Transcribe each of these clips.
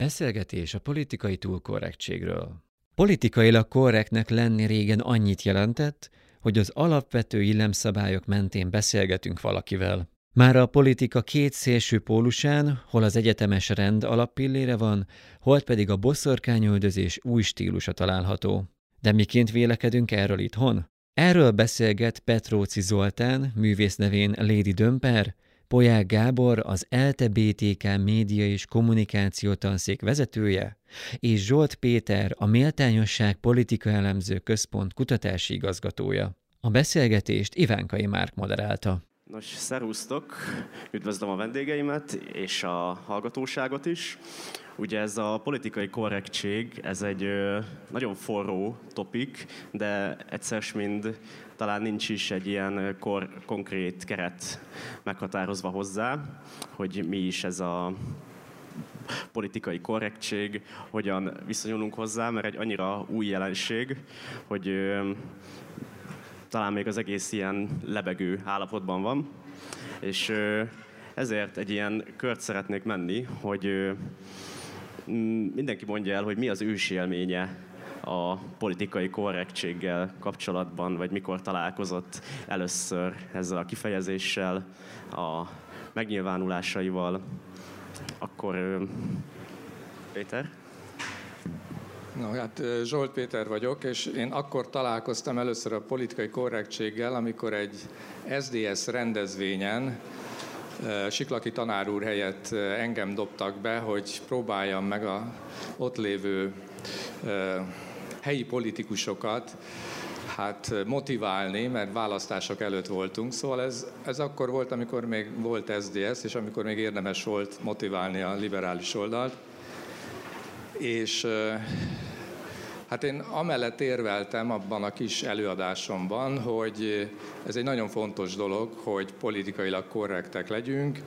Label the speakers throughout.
Speaker 1: Beszélgetés a politikai túlkorrektségről. Politikailag korrektnek lenni régen annyit jelentett, hogy az alapvető illemszabályok mentén beszélgetünk valakivel. Már a politika két szélső pólusán, hol az egyetemes rend alappillére van, hol pedig a boszorkányöldözés új stílusa található. De miként vélekedünk erről itthon? Erről beszélget Petróci Zoltán, művész nevén Lady Dömper, Poják Gábor, az ELTE BTK média és kommunikáció tanszék vezetője, és Zsolt Péter, a Méltányosság Politika Elemző Központ kutatási igazgatója. A beszélgetést Ivánkai Márk moderálta.
Speaker 2: Nos, szervusztok! Üdvözlöm a vendégeimet és a hallgatóságot is. Ugye ez a politikai korrektség, ez egy nagyon forró topik, de egyszer mind talán nincs is egy ilyen kor, konkrét keret meghatározva hozzá, hogy mi is ez a politikai korrektség, hogyan viszonyulunk hozzá, mert egy annyira új jelenség, hogy talán még az egész ilyen lebegő állapotban van. És ezért egy ilyen kört szeretnék menni, hogy mindenki mondja el, hogy mi az ősi élménye a politikai korrektséggel kapcsolatban, vagy mikor találkozott először ezzel a kifejezéssel, a megnyilvánulásaival, akkor Péter?
Speaker 3: No, hát Zsolt Péter vagyok, és én akkor találkoztam először a politikai korrektséggel, amikor egy SDS rendezvényen Siklaki tanár úr helyett engem dobtak be, hogy próbáljam meg a ott lévő helyi politikusokat hát motiválni, mert választások előtt voltunk. Szóval ez, ez akkor volt, amikor még volt SDS, és amikor még érdemes volt motiválni a liberális oldalt. És hát én amellett érveltem abban a kis előadásomban, hogy ez egy nagyon fontos dolog, hogy politikailag korrektek legyünk,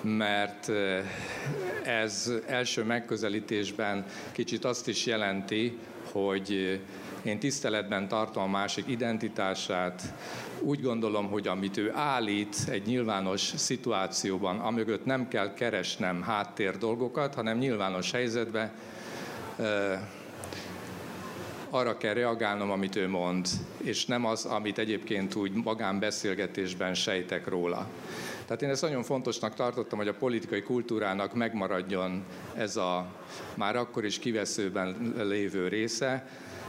Speaker 3: mert ez első megközelítésben kicsit azt is jelenti, hogy én tiszteletben tartom a másik identitását. Úgy gondolom, hogy amit ő állít egy nyilvános szituációban, amögött nem kell keresnem háttér dolgokat, hanem nyilvános helyzetben arra kell reagálnom, amit ő mond, és nem az, amit egyébként úgy magánbeszélgetésben sejtek róla. Tehát én ezt nagyon fontosnak tartottam, hogy a politikai kultúrának megmaradjon ez a már akkor is kiveszőben lévő része,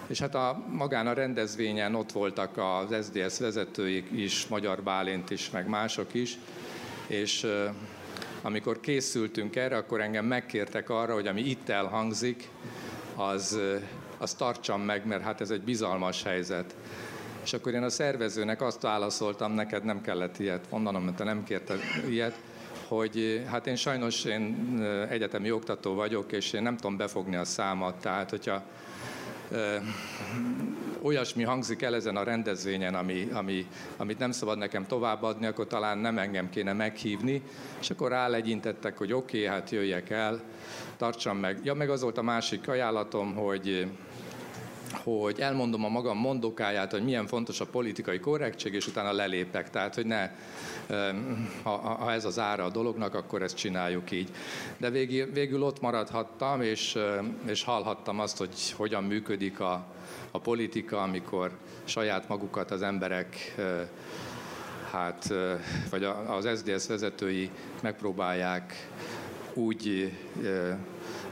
Speaker 3: és hát a, magán a rendezvényen ott voltak az SDS vezetőik is, Magyar Bálint is, meg mások is, és amikor készültünk erre, akkor engem megkértek arra, hogy ami itt elhangzik, az, az tartsam meg, mert hát ez egy bizalmas helyzet. És akkor én a szervezőnek azt válaszoltam, neked nem kellett ilyet mondanom, mert te nem kérted ilyet, hogy hát én sajnos én egyetemi oktató vagyok, és én nem tudom befogni a számat, tehát hogyha olyasmi hangzik el ezen a rendezvényen, ami, ami, amit nem szabad nekem továbbadni, akkor talán nem engem kéne meghívni, és akkor rálegyintettek, hogy oké, okay, hát jöjjek el, tartsam meg. Ja, meg az volt a másik ajánlatom, hogy hogy elmondom a magam mondokáját, hogy milyen fontos a politikai korrektség, és utána lelépek. Tehát, hogy ne, ha, ha ez az ára a dolognak, akkor ezt csináljuk így. De végül, végül ott maradhattam, és, és hallhattam azt, hogy hogyan működik a, a politika, amikor saját magukat az emberek hát, vagy az SZDSZ vezetői megpróbálják úgy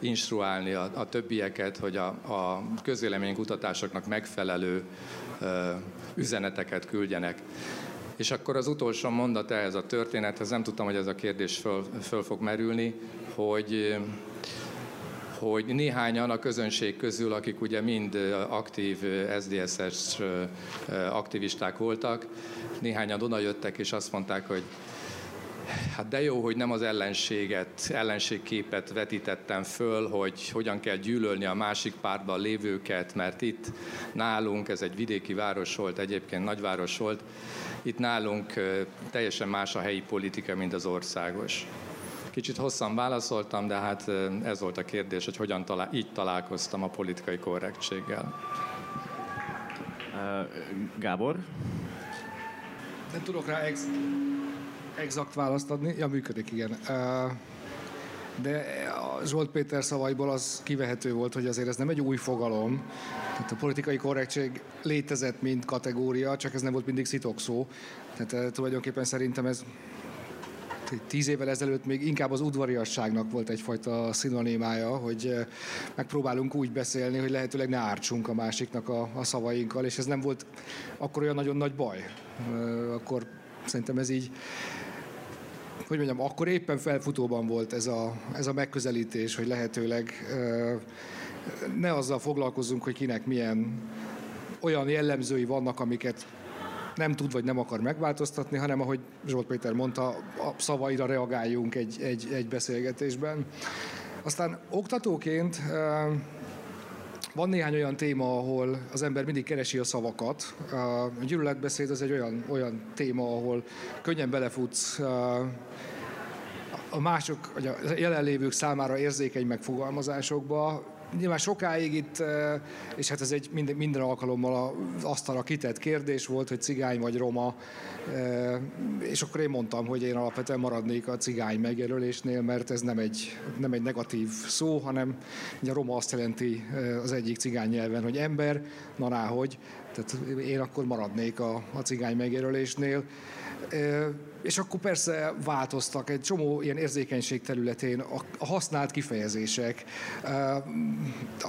Speaker 3: instruálni a, a többieket, hogy a, a közvéleménykutatásoknak megfelelő ö, üzeneteket küldjenek. És akkor az utolsó mondat ehhez a történethez, nem tudtam, hogy ez a kérdés föl, föl fog merülni, hogy hogy néhányan a közönség közül, akik ugye mind aktív SDSS aktivisták voltak, néhányan oda jöttek és azt mondták, hogy Hát de jó, hogy nem az ellenséget, ellenségképet vetítettem föl, hogy hogyan kell gyűlölni a másik pártban lévőket, mert itt nálunk, ez egy vidéki város volt, egyébként nagyváros volt, itt nálunk teljesen más a helyi politika, mint az országos. Kicsit hosszan válaszoltam, de hát ez volt a kérdés, hogy hogyan talál, így találkoztam a politikai korrektséggel.
Speaker 2: Gábor?
Speaker 4: Nem tudok rá ex- exakt választ adni. Ja, működik, igen. De a Zsolt Péter szavaiból az kivehető volt, hogy azért ez nem egy új fogalom. Tehát a politikai korrektség létezett, mint kategória, csak ez nem volt mindig szitokszó. Tehát eh, tulajdonképpen szerintem ez tíz évvel ezelőtt még inkább az udvariasságnak volt egyfajta szinonimája, hogy megpróbálunk úgy beszélni, hogy lehetőleg ne ártsunk a másiknak a, a szavainkkal, és ez nem volt akkor olyan nagyon nagy baj. Akkor szerintem ez így hogy mondjam, akkor éppen felfutóban volt ez a, ez a megközelítés, hogy lehetőleg eh, ne azzal foglalkozzunk, hogy kinek milyen olyan jellemzői vannak, amiket nem tud vagy nem akar megváltoztatni, hanem ahogy Zsolt Péter mondta, a szavaira reagáljunk egy, egy, egy beszélgetésben. Aztán oktatóként van néhány olyan téma, ahol az ember mindig keresi a szavakat. A gyűlöletbeszéd az egy olyan, olyan téma, ahol könnyen belefutsz a mások, vagy a jelenlévők számára érzékeny megfogalmazásokba, nyilván sokáig itt, és hát ez egy minden, minden alkalommal az asztalra kitett kérdés volt, hogy cigány vagy roma, és akkor én mondtam, hogy én alapvetően maradnék a cigány megjelölésnél, mert ez nem egy, nem egy negatív szó, hanem a roma azt jelenti az egyik cigány nyelven, hogy ember, na náhogy, tehát én akkor maradnék a, a cigány megjelölésnél. És akkor persze változtak egy csomó ilyen érzékenység területén a, használt kifejezések.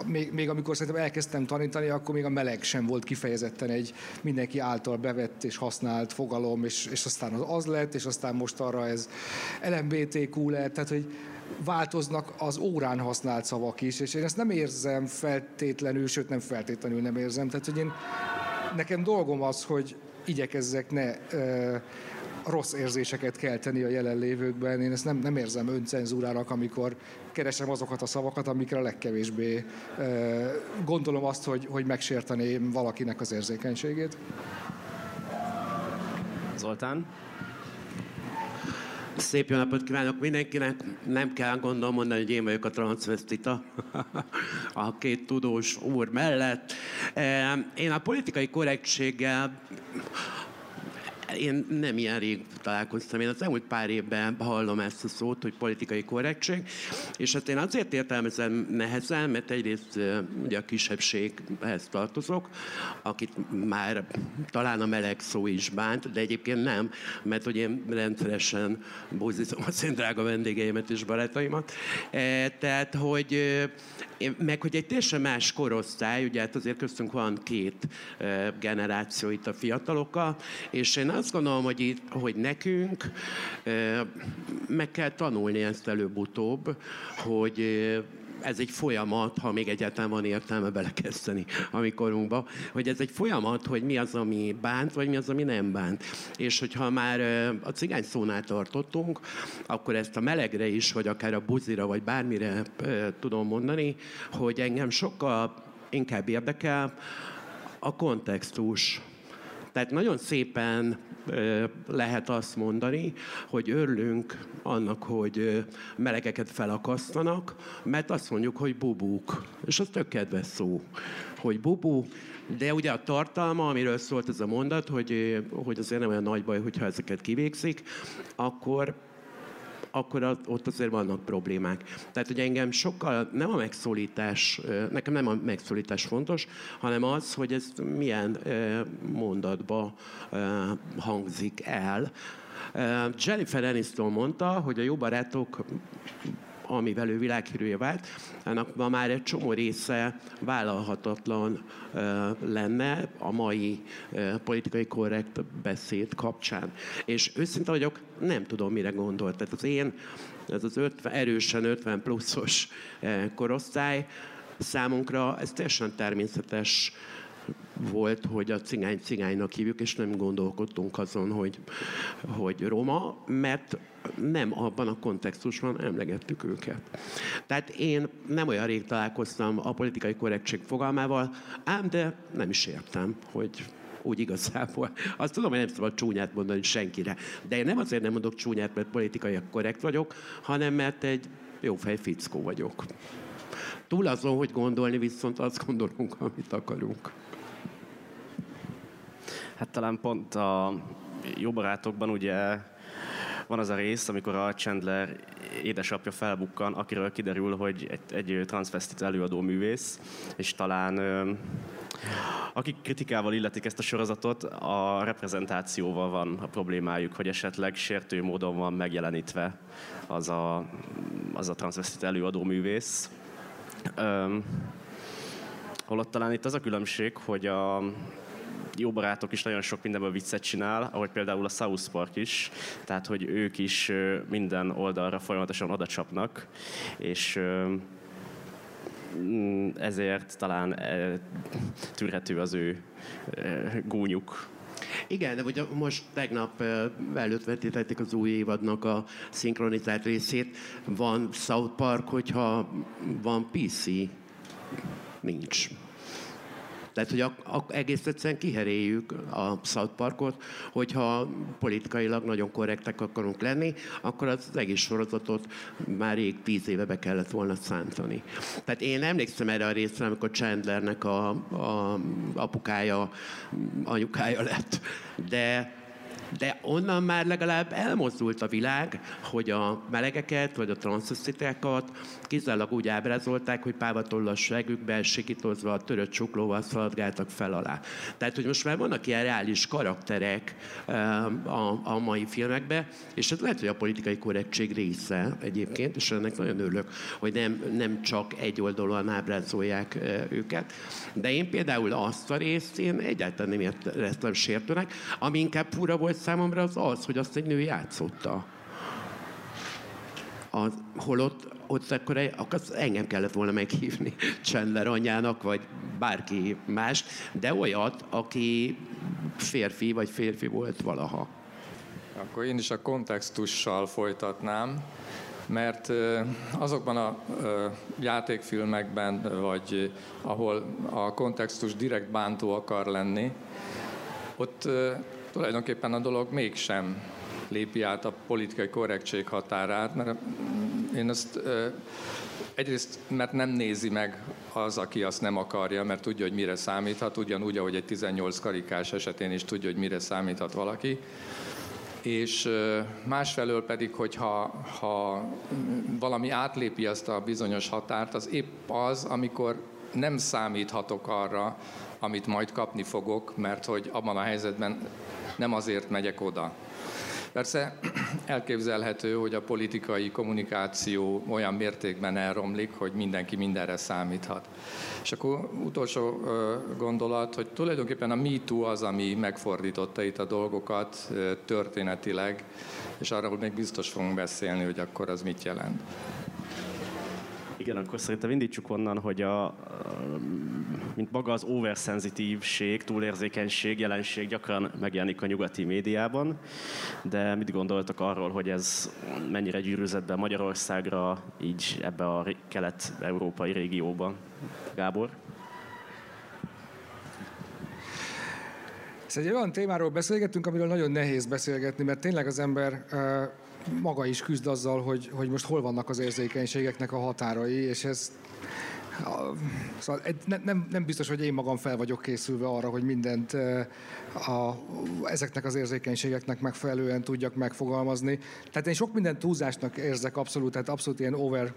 Speaker 4: Még, még amikor szerintem elkezdtem tanítani, akkor még a meleg sem volt kifejezetten egy mindenki által bevett és használt fogalom, és, és aztán az az lett, és aztán most arra ez LMBTQ lett, tehát hogy változnak az órán használt szavak is, és én ezt nem érzem feltétlenül, sőt nem feltétlenül nem érzem. Tehát, hogy én, nekem dolgom az, hogy igyekezzek ne rossz érzéseket kelteni a jelenlévőkben. Én ezt nem, nem érzem öncenzúrának, amikor keresem azokat a szavakat, amikre a legkevésbé gondolom azt, hogy, hogy megsérteném valakinek az érzékenységét.
Speaker 2: Zoltán?
Speaker 5: Szép jó napot kívánok mindenkinek. Nem kell gondolom mondani, hogy én vagyok a transvestita a két tudós úr mellett. Én a politikai korrektséggel én nem ilyen rég találkoztam. Én az elmúlt pár évben hallom ezt a szót, hogy politikai korrektség, és hát én azért értelmezem nehezen, mert egyrészt ugye a kisebbséghez tartozok, akit már talán a meleg szó is bánt, de egyébként nem, mert hogy én rendszeresen bózítom a szent drága vendégeimet és barátaimat. E, tehát, hogy meg hogy egy teljesen más korosztály, ugye hát azért köztünk van két generáció itt a fiatalokkal, és én azt gondolom, hogy, itt, hogy nekünk meg kell tanulni ezt előbb-utóbb, hogy ez egy folyamat, ha még egyáltalán van értelme belekezdeni a mikorunkba, hogy ez egy folyamat, hogy mi az, ami bánt, vagy mi az, ami nem bánt. És hogyha már a cigány szónál tartottunk, akkor ezt a melegre is, vagy akár a buzira, vagy bármire tudom mondani, hogy engem sokkal inkább érdekel a kontextus. Tehát nagyon szépen lehet azt mondani, hogy örülünk annak, hogy melegeket felakasztanak, mert azt mondjuk, hogy bubuk. És az tök kedves szó, hogy bubu, de ugye a tartalma, amiről szólt ez a mondat, hogy, hogy azért nem olyan nagy baj, hogyha ezeket kivégzik, akkor akkor ott azért vannak problémák. Tehát, hogy engem sokkal nem a megszólítás, nekem nem a megszólítás fontos, hanem az, hogy ez milyen mondatba hangzik el. Jennifer Aniston mondta, hogy a jó barátok amivel ő világhírűje vált, annak ma már egy csomó része vállalhatatlan lenne a mai politikai korrekt beszéd kapcsán. És őszinte vagyok, nem tudom, mire gondolt. Tehát az én, ez az 50, erősen 50 pluszos korosztály, számunkra ez teljesen természetes volt, hogy a cigány cigánynak hívjuk, és nem gondolkodtunk azon, hogy, hogy roma, mert nem abban a kontextusban emlegettük őket. Tehát én nem olyan rég találkoztam a politikai korrektség fogalmával, ám de nem is értem, hogy úgy igazából. Azt tudom, hogy nem szabad csúnyát mondani senkire. De én nem azért nem mondok csúnyát, mert politikai korrekt vagyok, hanem mert egy jó fej fickó vagyok. Túl azon, hogy gondolni, viszont azt gondolunk, amit akarunk.
Speaker 2: Hát talán pont a jó barátokban ugye van az a rész, amikor a Chandler édesapja felbukkan, akiről kiderül, hogy egy, egy transvestit előadó művész, és talán akik kritikával illetik ezt a sorozatot, a reprezentációval van a problémájuk, hogy esetleg sértő módon van megjelenítve az a, az a transvestit előadó művész. Um, holott talán itt az a különbség, hogy a, jó barátok is nagyon sok mindenből viccet csinál, ahogy például a South Park is, tehát hogy ők is minden oldalra folyamatosan oda csapnak, és mm, ezért talán tűrhető az ő gúnyuk.
Speaker 5: Igen, de ugye most tegnap előtt vetítették az új évadnak a szinkronizált részét. Van South Park, hogyha van PC, nincs. Tehát, hogy a, a, egész egyszerűen kiheréljük a South Parkot, hogyha politikailag nagyon korrektek akarunk lenni, akkor az egész sorozatot már rég tíz éve be kellett volna szántani. Tehát én emlékszem erre a részre, amikor Chandlernek a, a apukája, anyukája lett, de de onnan már legalább elmozdult a világ, hogy a melegeket vagy a transziszitákat kizárólag úgy ábrázolták, hogy pávatollas segükben sikítozva törött csuklóval szaladgáltak fel alá. Tehát, hogy most már vannak ilyen reális karakterek a, a mai filmekben, és ez lehet, hogy a politikai korrektség része egyébként, és ennek nagyon örülök, hogy nem, nem csak egy oldalon ábrázolják őket. De én például azt a részt én egyáltalán nem értem sértőnek, ami inkább fura volt számomra az az, hogy azt egy nő játszotta. A, holott ott akkor, akkor engem kellett volna meghívni Chandler anyjának, vagy bárki más, de olyat, aki férfi vagy férfi volt valaha.
Speaker 3: Akkor én is a kontextussal folytatnám, mert azokban a játékfilmekben, vagy ahol a kontextus direkt bántó akar lenni, ott tulajdonképpen a dolog mégsem lépi át a politikai korrektség határát, mert én azt egyrészt, mert nem nézi meg az, aki azt nem akarja, mert tudja, hogy mire számíthat, ugyanúgy, ahogy egy 18 karikás esetén is tudja, hogy mire számíthat valaki. És másfelől pedig, hogyha ha valami átlépi azt a bizonyos határt, az épp az, amikor nem számíthatok arra, amit majd kapni fogok, mert hogy abban a helyzetben nem azért megyek oda. Persze elképzelhető, hogy a politikai kommunikáció olyan mértékben elromlik, hogy mindenki mindenre számíthat. És akkor utolsó gondolat, hogy tulajdonképpen a MeToo az, ami megfordította itt a dolgokat történetileg, és arról még biztos fogunk beszélni, hogy akkor az mit jelent.
Speaker 2: Igen, akkor szerintem indítsuk onnan, hogy a, mint maga az overszenzitívség, túlérzékenység jelenség gyakran megjelenik a nyugati médiában, de mit gondoltak arról, hogy ez mennyire gyűrűzett be Magyarországra, így ebbe a kelet-európai régióba? Gábor?
Speaker 4: Ez egy olyan témáról beszélgettünk, amiről nagyon nehéz beszélgetni, mert tényleg az ember maga is küzd azzal, hogy, hogy most hol vannak az érzékenységeknek a határai, és ez Szóval egy, nem, nem biztos, hogy én magam fel vagyok készülve arra, hogy mindent a, ezeknek az érzékenységeknek megfelelően tudjak megfogalmazni. Tehát én sok mindent túlzásnak érzek abszolút, tehát abszolút ilyen over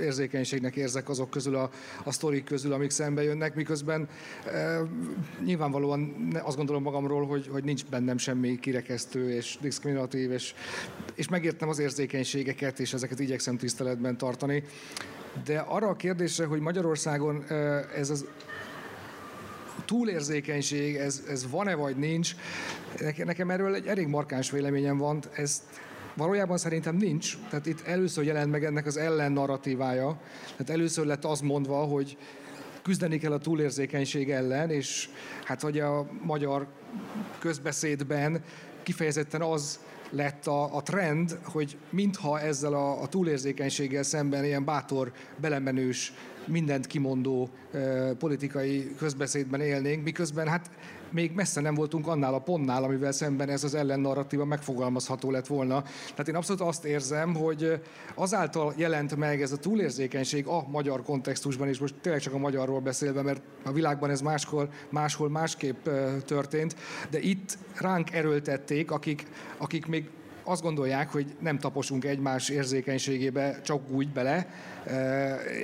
Speaker 4: érzékenységnek érzek azok közül a, a sztorik közül, amik szembe jönnek, miközben nyilvánvalóan azt gondolom magamról, hogy, hogy nincs bennem semmi kirekesztő és diszkriminatív, és, és megértem az érzékenységeket, és ezeket igyekszem tiszteletben tartani. De arra a kérdésre, hogy Magyarországon ez az túlérzékenység, ez, ez van-e vagy nincs, nekem erről egy elég markáns véleményem van, ez valójában szerintem nincs. Tehát itt először jelent meg ennek az ellen narratívája, tehát először lett az mondva, hogy küzdeni kell a túlérzékenység ellen, és hát hogy a magyar közbeszédben kifejezetten az lett a, a trend, hogy mintha ezzel a, a túlérzékenységgel szemben ilyen bátor, belemenős, mindent kimondó e, politikai közbeszédben élnénk, miközben hát még messze nem voltunk annál a pontnál, amivel szemben ez az ellennarratíva megfogalmazható lett volna. Tehát én abszolút azt érzem, hogy azáltal jelent meg ez a túlérzékenység a magyar kontextusban, és most tényleg csak a magyarról beszélve, mert a világban ez máskor, máshol másképp történt, de itt ránk erőltették, akik, akik még azt gondolják, hogy nem taposunk egymás érzékenységébe csak úgy bele,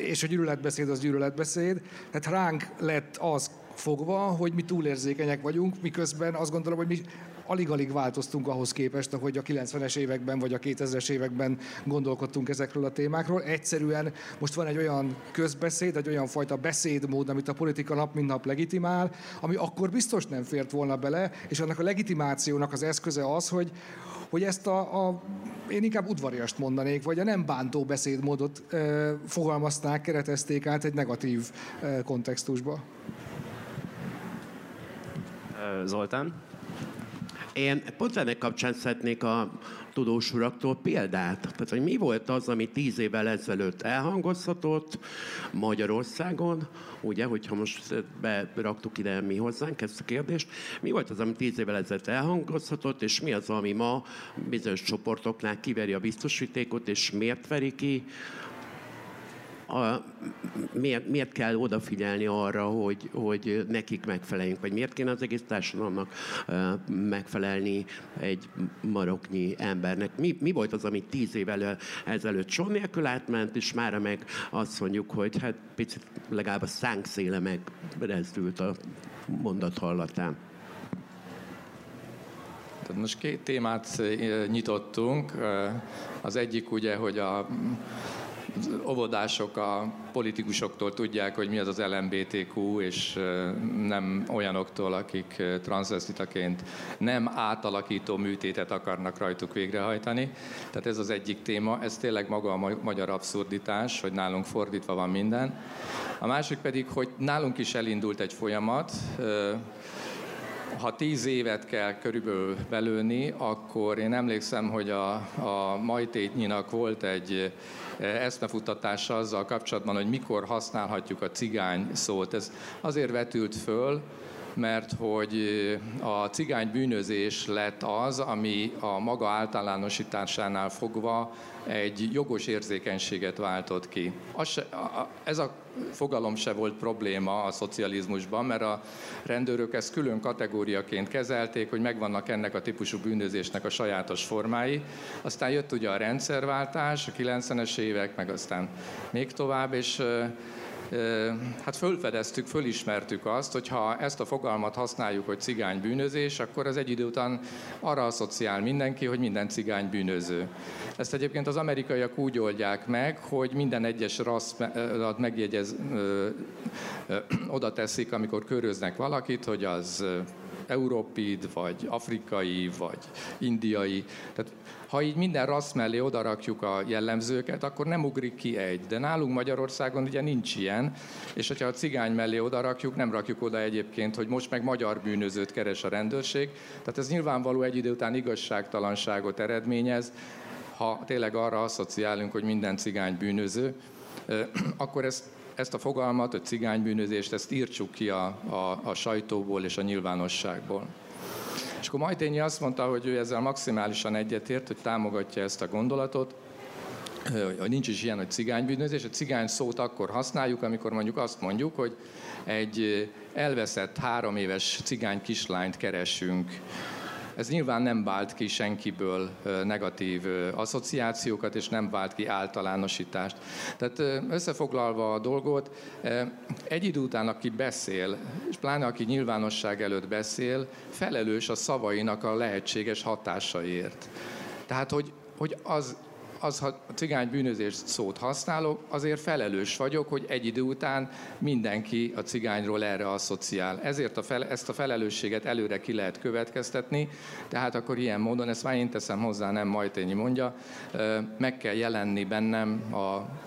Speaker 4: és a gyűlöletbeszéd az gyűlöletbeszéd. Tehát ránk lett az fogva, hogy mi túlérzékenyek vagyunk, miközben azt gondolom, hogy mi alig-alig változtunk ahhoz képest, ahogy a 90-es években vagy a 2000-es években gondolkodtunk ezekről a témákról. Egyszerűen most van egy olyan közbeszéd, egy olyan fajta beszédmód, amit a politika nap mint nap legitimál, ami akkor biztos nem fért volna bele, és annak a legitimációnak az eszköze az, hogy, hogy ezt a, a én inkább udvariast mondanék, vagy a nem bántó beszédmódot e, fogalmazták, keretezték át egy negatív e, kontextusba.
Speaker 2: Zoltán?
Speaker 5: Én pont ennek kapcsán szeretnék a tudós uraktól példát. Tehát, hogy mi volt az, ami tíz évvel ezelőtt elhangozhatott Magyarországon, ugye, hogyha most beraktuk ide mi hozzánk ezt a kérdést, mi volt az, ami tíz évvel ezelőtt elhangozhatott, és mi az, ami ma bizonyos csoportoknál kiveri a biztosítékot, és miért veri ki, a, miért, miért kell odafigyelni arra, hogy, hogy nekik megfeleljünk, vagy miért kéne az egész társadalomnak megfelelni egy maroknyi embernek. Mi, mi volt az, ami tíz évvel ezelőtt sor nélkül átment, és mára meg azt mondjuk, hogy hát picit legalább a szánkszéle megrezdült a mondat hallatán.
Speaker 3: Tehát most két témát nyitottunk. Az egyik ugye, hogy a óvodások a politikusoktól tudják, hogy mi az az LMBTQ, és nem olyanoktól, akik transvestitaként nem átalakító műtétet akarnak rajtuk végrehajtani. Tehát ez az egyik téma, ez tényleg maga a magyar abszurditás, hogy nálunk fordítva van minden. A másik pedig, hogy nálunk is elindult egy folyamat, ha tíz évet kell körülbelül belőni, akkor én emlékszem, hogy a, a Majtétnyinak volt egy eszmefuttatása azzal kapcsolatban, hogy mikor használhatjuk a cigány szót. Ez azért vetült föl, mert hogy a cigány bűnözés lett az, ami a maga általánosításánál fogva egy jogos érzékenységet váltott ki. ez a fogalom se volt probléma a szocializmusban, mert a rendőrök ezt külön kategóriaként kezelték, hogy megvannak ennek a típusú bűnözésnek a sajátos formái. Aztán jött ugye a rendszerváltás, a 90-es évek, meg aztán még tovább, és hát fölfedeztük, fölismertük azt, hogy ha ezt a fogalmat használjuk, hogy cigány bűnözés, akkor az egy idő után arra asszociál mindenki, hogy minden cigány bűnöző. Ezt egyébként az amerikaiak úgy oldják meg, hogy minden egyes rasszat megjegyez, oda teszik, amikor köröznek valakit, hogy az európid, vagy afrikai, vagy indiai. Tehát ha így minden rassz mellé odarakjuk a jellemzőket, akkor nem ugrik ki egy. De nálunk Magyarországon ugye nincs ilyen, és hogyha a cigány mellé odarakjuk, nem rakjuk oda egyébként, hogy most meg magyar bűnözőt keres a rendőrség. Tehát ez nyilvánvaló egy idő után igazságtalanságot eredményez, ha tényleg arra asszociálunk, hogy minden cigány bűnöző, akkor ezt ezt a fogalmat, hogy cigánybűnözést, ezt írtsuk ki a, a, a sajtóból és a nyilvánosságból. És akkor Majtényi azt mondta, hogy ő ezzel maximálisan egyetért, hogy támogatja ezt a gondolatot, hogy nincs is ilyen, hogy cigánybűnözés. A cigány szót akkor használjuk, amikor mondjuk azt mondjuk, hogy egy elveszett három éves cigány kislányt keresünk ez nyilván nem vált ki senkiből negatív asszociációkat, és nem vált ki általánosítást. Tehát összefoglalva a dolgot, egy idő után, aki beszél, és pláne aki nyilvánosság előtt beszél, felelős a szavainak a lehetséges hatásaiért. Tehát, hogy, hogy az az, ha a cigány bűnözés szót használok, azért felelős vagyok, hogy egy idő után mindenki a cigányról erre asszociál. Ezért a fel, ezt a felelősséget előre ki lehet következtetni, tehát akkor ilyen módon, ezt már én teszem hozzá, nem Majtényi mondja, meg kell jelenni bennem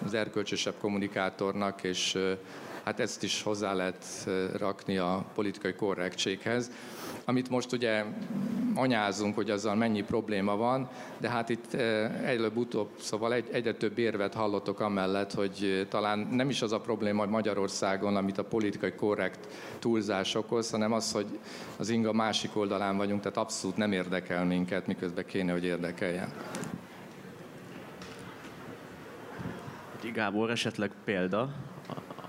Speaker 3: az erkölcsösebb kommunikátornak, és hát ezt is hozzá lehet rakni a politikai korrektséghez amit most ugye anyázunk, hogy azzal mennyi probléma van, de hát itt eh, előbb-utóbb, szóval egy, egyre több érvet hallottok amellett, hogy eh, talán nem is az a probléma Magyarországon, amit a politikai korrekt túlzás okoz, hanem az, hogy az inga másik oldalán vagyunk, tehát abszolút nem érdekel minket, miközben kéne, hogy érdekeljen.
Speaker 2: Gábor, esetleg példa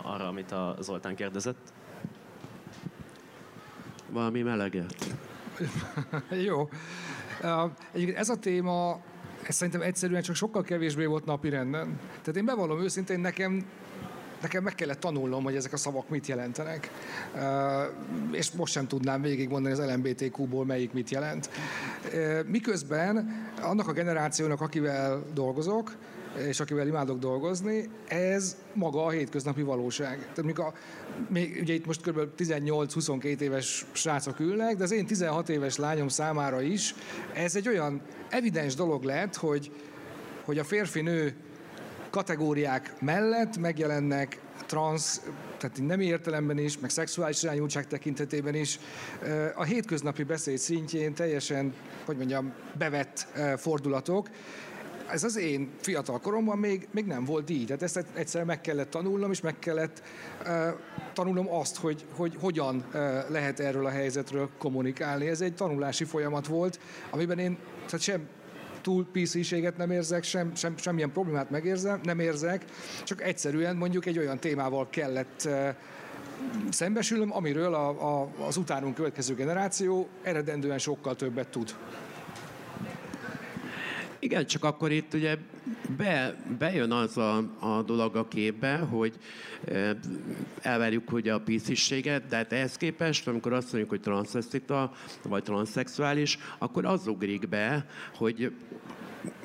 Speaker 2: arra, amit a Zoltán kérdezett?
Speaker 5: Valami meleget.
Speaker 4: Jó. Egyébként ez a téma ez szerintem egyszerűen csak sokkal kevésbé volt napi renden. Tehát én bevallom őszintén, nekem nekem meg kellett tanulnom, hogy ezek a szavak mit jelentenek. És most sem tudnám végigmondani az LMBTQ-ból melyik mit jelent. Miközben annak a generációnak, akivel dolgozok, és akivel imádok dolgozni, ez maga a hétköznapi valóság. Tehát mikor, még, ugye itt most kb. 18-22 éves srácok ülnek, de az én 16 éves lányom számára is ez egy olyan evidens dolog lett, hogy, hogy a férfi-nő kategóriák mellett megjelennek trans, tehát nem értelemben is, meg szexuális irányultság tekintetében is a hétköznapi beszéd szintjén teljesen, hogy mondjam, bevett fordulatok, ez az én fiatal koromban még, még nem volt így. Tehát ezt egyszer meg kellett tanulnom, és meg kellett uh, tanulnom azt, hogy, hogy hogyan uh, lehet erről a helyzetről kommunikálni. Ez egy tanulási folyamat volt, amiben én tehát sem túl PC-séget nem érzek, sem, sem, semmilyen problémát megérzem, nem érzek, csak egyszerűen mondjuk egy olyan témával kellett uh, szembesülöm, amiről a, a, az utánunk következő generáció eredendően sokkal többet tud.
Speaker 5: Igen, csak akkor itt ugye be, bejön az a, a dolog a képbe, hogy elvárjuk, hogy a pisziséget, de hát ehhez képest, amikor azt mondjuk, hogy transzvestita, vagy transzexuális, akkor az ugrik be, hogy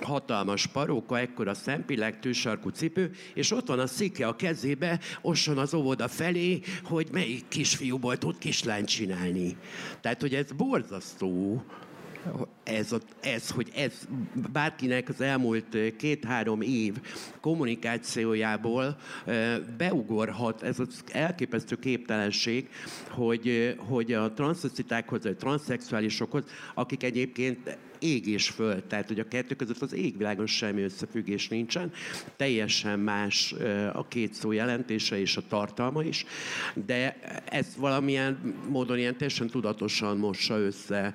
Speaker 5: hatalmas paróka, ekkora szempilleg, tűsarkú cipő, és ott van a szike a kezébe, osson az óvoda felé, hogy melyik kisfiúból tud kislányt csinálni. Tehát, hogy ez borzasztó, ez, a, ez, hogy ez bárkinek az elmúlt két-három év kommunikációjából beugorhat, ez az elképesztő képtelenség, hogy, hogy a transzocitákhoz, a transzexuálisokhoz, akik egyébként ég és föld, tehát hogy a kettő között az égvilágon semmi összefüggés nincsen, teljesen más a két szó jelentése és a tartalma is, de ez valamilyen módon ilyen teljesen tudatosan mossa össze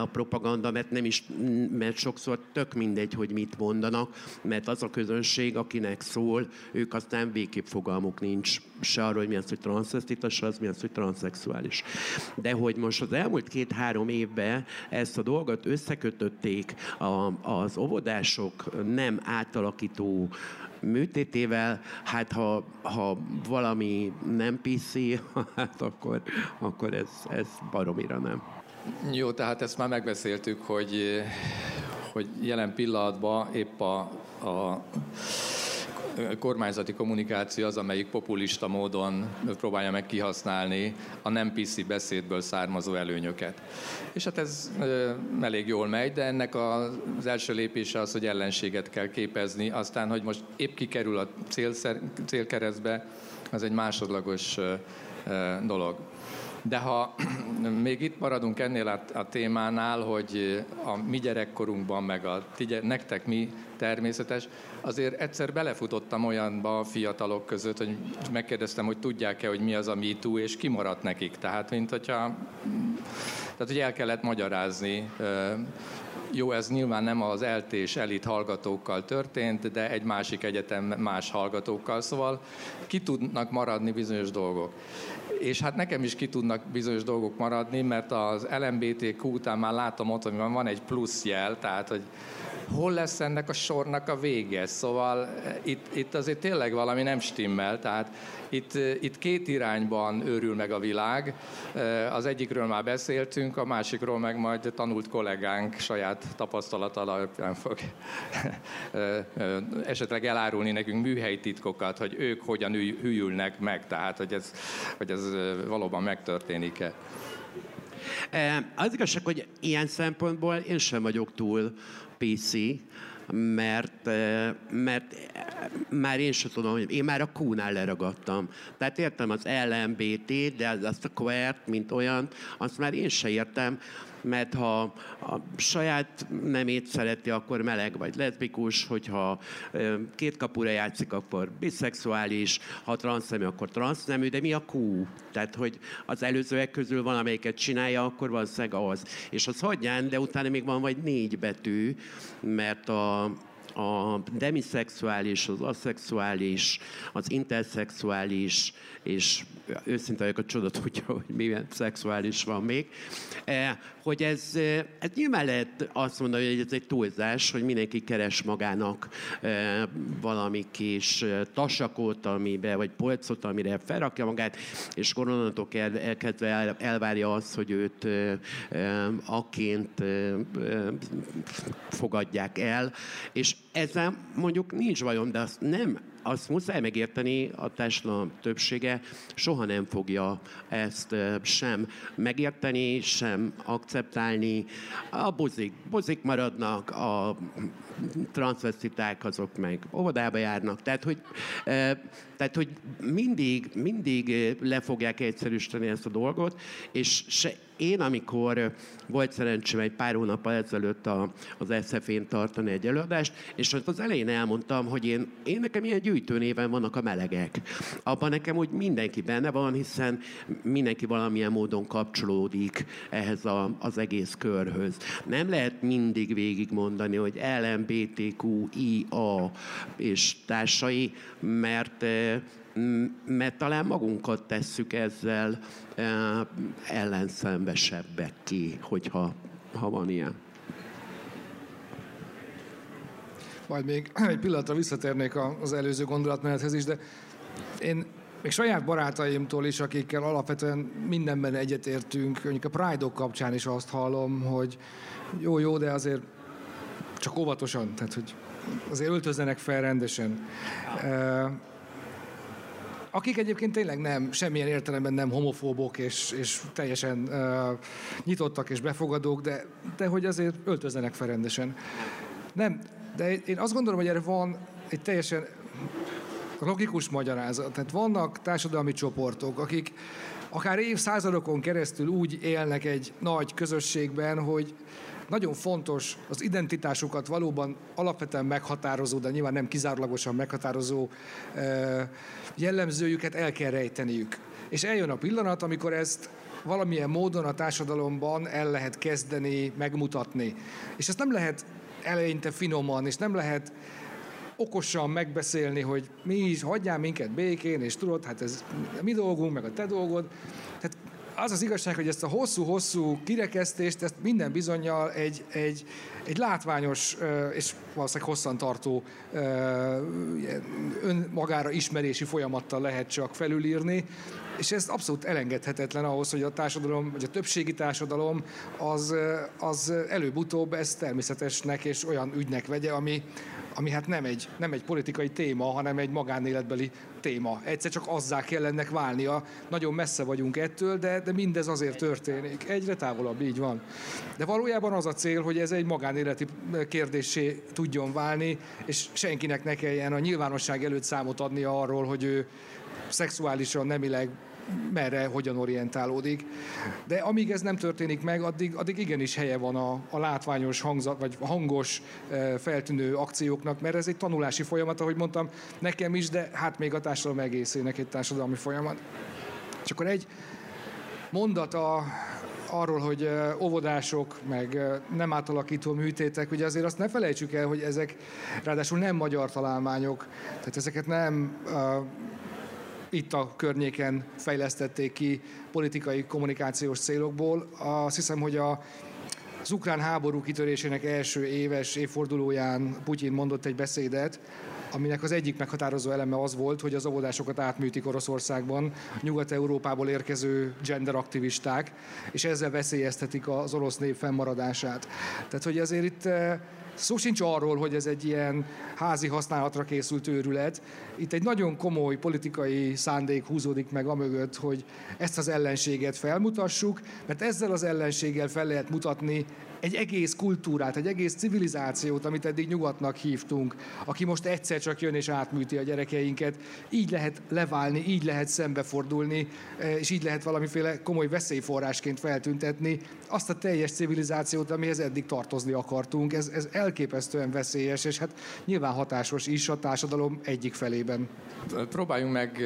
Speaker 5: a propaganda, mert nem is, mert sokszor tök mindegy, hogy mit mondanak, mert az a közönség, akinek szól, ők aztán végképp fogalmuk nincs se arról, hogy mi az, hogy transzvestita, se az, mi az, hogy transzexuális. De hogy most az elmúlt két-három évben ezt a dolgot összekötötték a, az óvodások nem átalakító műtétével, hát ha, ha valami nem piszi, hát akkor, akkor ez, ez baromira nem.
Speaker 3: Jó, tehát ezt már megbeszéltük, hogy, hogy jelen pillanatban épp a, a kormányzati kommunikáció az, amelyik populista módon próbálja meg kihasználni a nem PC beszédből származó előnyöket. És hát ez elég jól megy, de ennek az első lépése az, hogy ellenséget kell képezni, aztán, hogy most épp kikerül a célszer, célkeresztbe, az egy másodlagos dolog. De ha még itt maradunk ennél a, a témánál, hogy a mi gyerekkorunkban, meg a ti, nektek mi természetes, azért egyszer belefutottam olyanba a fiatalok között, hogy megkérdeztem, hogy tudják-e, hogy mi az a MeToo, és kimaradt nekik. Tehát, mint hogyha tehát, hogy el kellett magyarázni. Jó, ez nyilván nem az eltés elit hallgatókkal történt, de egy másik egyetem más hallgatókkal, szóval ki tudnak maradni bizonyos dolgok és hát nekem is ki tudnak bizonyos dolgok maradni, mert az LMBTQ után már látom ott, hogy van egy plusz jel, tehát hogy hol lesz ennek a sornak a vége. Szóval eh, itt, itt azért tényleg valami nem stimmel, tehát itt, eh, itt két irányban őrül meg a világ. Eh, az egyikről már beszéltünk, a másikról meg majd tanult kollégánk saját tapasztalat alapján fog esetleg elárulni nekünk műhelytitkokat, hogy ők hogyan hűlnek meg, tehát hogy ez, hogy ez valóban megtörténik-e.
Speaker 5: Az igazság, hogy ilyen szempontból én sem vagyok túl PC, mert, eh, mert már én sem tudom, hogy én már a Q-nál leragadtam. Tehát értem az LMBT, de azt a queert, mint olyan, azt már én se értem mert ha a saját nemét szereti, akkor meleg vagy leszbikus, hogyha két kapura játszik, akkor biszexuális, ha transznemű, akkor transznemű, de mi a Q? Tehát, hogy az előzőek közül van, amelyiket csinálja, akkor valószínűleg az. És az hagyján, de utána még van vagy négy betű, mert a a demiszexuális, az aszexuális, az interszexuális, és őszinte vagyok, a csoda tudja, hogy milyen szexuális van még, eh, hogy ez, eh, ez nyilván lehet azt mondani, hogy ez egy túlzás, hogy mindenki keres magának eh, valami kis tasakot, amibe, vagy polcot, amire felrakja magát, és koronától elkezdve elvárja azt, hogy őt akként fogadják el, és ezzel mondjuk nincs bajom, de azt nem azt muszáj megérteni, a társadalom többsége soha nem fogja ezt sem megérteni, sem akceptálni. A buzik, buzik maradnak, a transvestiták azok meg óvodába járnak. Tehát, hogy, tehát, hogy mindig, mindig le fogják egyszerűsíteni ezt a dolgot, és se, én, amikor volt szerencsém egy pár hónap ezelőtt a, az SF-én tartani egy előadást, és az elején elmondtam, hogy én, én nekem ilyen gyűjtőnéven vannak a melegek. Abban nekem úgy mindenki benne van, hiszen mindenki valamilyen módon kapcsolódik ehhez a, az egész körhöz. Nem lehet mindig végigmondani, hogy LMBTQIA és társai, mert mert talán magunkat tesszük ezzel ellenszenvesebbek ki, hogyha ha van ilyen.
Speaker 4: Majd még egy pillanatra visszatérnék az előző gondolatmenethez is, de én még saját barátaimtól is, akikkel alapvetően mindenben egyetértünk, mondjuk a Pride-ok kapcsán is azt hallom, hogy jó, jó, de azért csak óvatosan, tehát hogy azért öltözzenek fel rendesen akik egyébként tényleg nem, semmilyen értelemben nem homofóbok és, és teljesen uh, nyitottak és befogadók, de, de hogy azért öltözzenek fel rendesen. Nem, de én azt gondolom, hogy erre van egy teljesen logikus magyarázat. Tehát vannak társadalmi csoportok, akik akár évszázadokon keresztül úgy élnek egy nagy közösségben, hogy nagyon fontos az identitásukat valóban alapvetően meghatározó, de nyilván nem kizárólagosan meghatározó jellemzőjüket el kell rejteniük. És eljön a pillanat, amikor ezt valamilyen módon a társadalomban el lehet kezdeni, megmutatni. És ezt nem lehet eleinte finoman, és nem lehet okosan megbeszélni, hogy mi is, hagyjál minket békén, és tudod, hát ez mi dolgunk, meg a te dolgod. Tehát az az igazság, hogy ezt a hosszú-hosszú kirekesztést, ezt minden bizonyal egy, egy, egy látványos és valószínűleg hosszantartó önmagára ismerési folyamattal lehet csak felülírni, és ez abszolút elengedhetetlen ahhoz, hogy a társadalom, vagy a többségi társadalom az, az előbb-utóbb ezt természetesnek és olyan ügynek vegye, ami, ami hát nem egy, nem egy politikai téma, hanem egy magánéletbeli téma. Egyszer csak azzá kell ennek válnia. Nagyon messze vagyunk ettől, de, de mindez azért történik. Egyre távolabb, így van. De valójában az a cél, hogy ez egy magánéleti kérdésé tudjon válni, és senkinek ne kelljen a nyilvánosság előtt számot adni arról, hogy ő szexuálisan, nemileg merre, hogyan orientálódik. De amíg ez nem történik meg, addig, addig igenis helye van a, a látványos, hangzat, vagy hangos, e, feltűnő akcióknak, mert ez egy tanulási folyamat, ahogy mondtam, nekem is, de hát még a társadalom egészének egy társadalmi folyamat. És akkor egy mondat a, arról, hogy e, óvodások, meg e, nem átalakító műtétek, ugye azért azt ne felejtsük el, hogy ezek ráadásul nem magyar találmányok, tehát ezeket nem itt a környéken fejlesztették ki politikai kommunikációs célokból. Azt hiszem, hogy a az ukrán háború kitörésének első éves évfordulóján Putyin mondott egy beszédet, aminek az egyik meghatározó eleme az volt, hogy az óvodásokat átműtik Oroszországban Nyugat-Európából érkező genderaktivisták, és ezzel veszélyeztetik az orosz nép fennmaradását. Tehát, hogy azért itt eh, Szó sincs arról, hogy ez egy ilyen házi használatra készült őrület. Itt egy nagyon komoly politikai szándék húzódik meg amögött, hogy ezt az ellenséget felmutassuk, mert ezzel az ellenséggel fel lehet mutatni egy egész kultúrát, egy egész civilizációt, amit eddig nyugatnak hívtunk, aki most egyszer csak jön és átműti a gyerekeinket. Így lehet leválni, így lehet szembefordulni, e, és így lehet valamiféle komoly veszélyforrásként feltüntetni azt a teljes civilizációt, amihez eddig tartozni akartunk. Ez, ez el elképesztően veszélyes, és hát nyilván hatásos is a társadalom egyik felében.
Speaker 3: Próbáljunk meg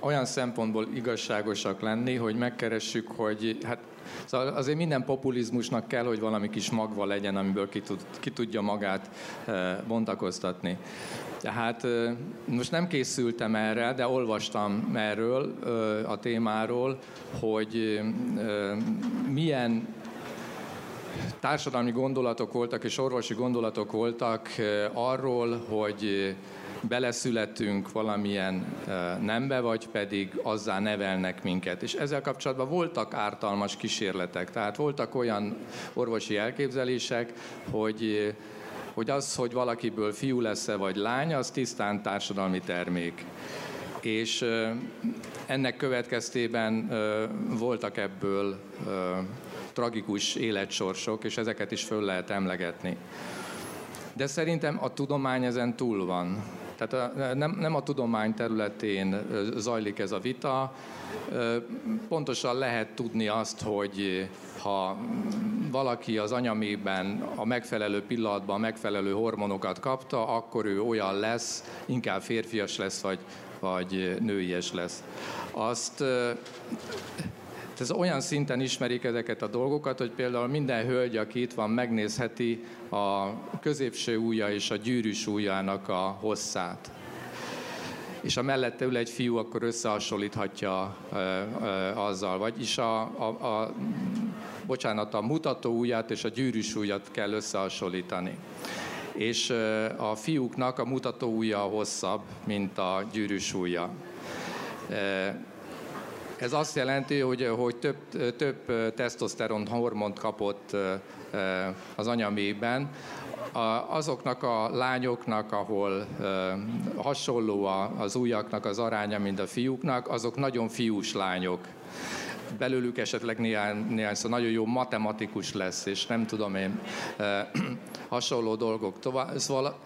Speaker 3: olyan szempontból igazságosak lenni, hogy megkeressük, hogy hát Szóval azért minden populizmusnak kell, hogy valami kis magva legyen, amiből ki, tud, ki tudja magát bontakoztatni. Tehát most nem készültem erre, de olvastam erről a témáról, hogy milyen társadalmi gondolatok voltak és orvosi gondolatok voltak arról, hogy beleszületünk valamilyen nembe, vagy pedig azzá nevelnek minket. És ezzel kapcsolatban voltak ártalmas kísérletek, tehát voltak olyan orvosi elképzelések, hogy hogy az, hogy valakiből fiú lesz-e vagy lány, az tisztán társadalmi termék. És ennek következtében voltak ebből tragikus életsorsok, és ezeket is föl lehet emlegetni. De szerintem a tudomány ezen túl van. Tehát nem, nem a tudomány területén zajlik ez a vita. Pontosan lehet tudni azt, hogy ha valaki az anyamében a megfelelő pillanatban a megfelelő hormonokat kapta, akkor ő olyan lesz, inkább férfias lesz, vagy, vagy nőies lesz. Azt ez olyan szinten ismerik ezeket a dolgokat, hogy például minden hölgy, aki itt van, megnézheti a középső ujja és a gyűrűs ujjának a hosszát. És a mellette ül egy fiú, akkor összehasonlíthatja e, e, azzal. Vagyis a, a, a, bocsánat, a mutató ujját és a gyűrűs ujjat kell összehasonlítani. És e, a fiúknak a mutató ujja hosszabb, mint a gyűrűs ujja. Ez azt jelenti, hogy, hogy több, több tesztoszteron hormont kapott az anyamében, azoknak a lányoknak, ahol hasonló az ujjaknak az aránya, mint a fiúknak, azok nagyon fiús lányok belőlük esetleg néhány, néhány szó nagyon jó matematikus lesz, és nem tudom én, hasonló dolgok. Tovább, szóval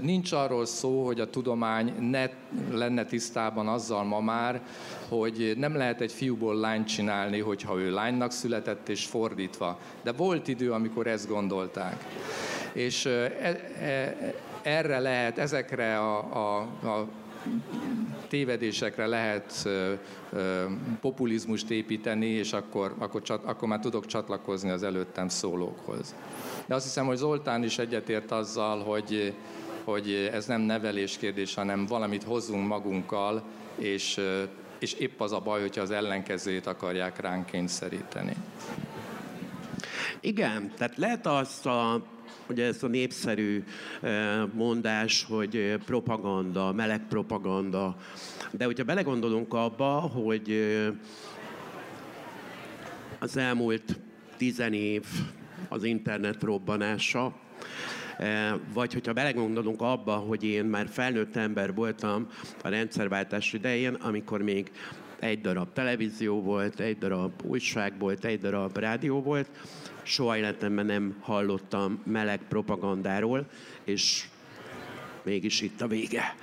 Speaker 3: nincs arról szó, hogy a tudomány ne lenne tisztában azzal ma már, hogy nem lehet egy fiúból lányt csinálni, hogyha ő lánynak született, és fordítva. De volt idő, amikor ezt gondolták. És e, e, erre lehet, ezekre a, a, a tévedésekre lehet populizmust építeni, és akkor, akkor, csat, akkor már tudok csatlakozni az előttem szólókhoz. De azt hiszem, hogy Zoltán is egyetért azzal, hogy hogy ez nem nevelés kérdés, hanem valamit hozzunk magunkkal, és, és épp az a baj, hogyha az ellenkezőjét akarják ránk kényszeríteni.
Speaker 5: Igen, tehát lehet azt a ugye ez a népszerű mondás, hogy propaganda, meleg propaganda, de hogyha belegondolunk abba, hogy az elmúlt év az internet robbanása, Eh, vagy hogyha belegondolunk abba, hogy én már felnőtt ember voltam a rendszerváltás idején, amikor még egy darab televízió volt, egy darab újság volt, egy darab rádió volt, soha életemben nem hallottam meleg propagandáról, és mégis itt a vége.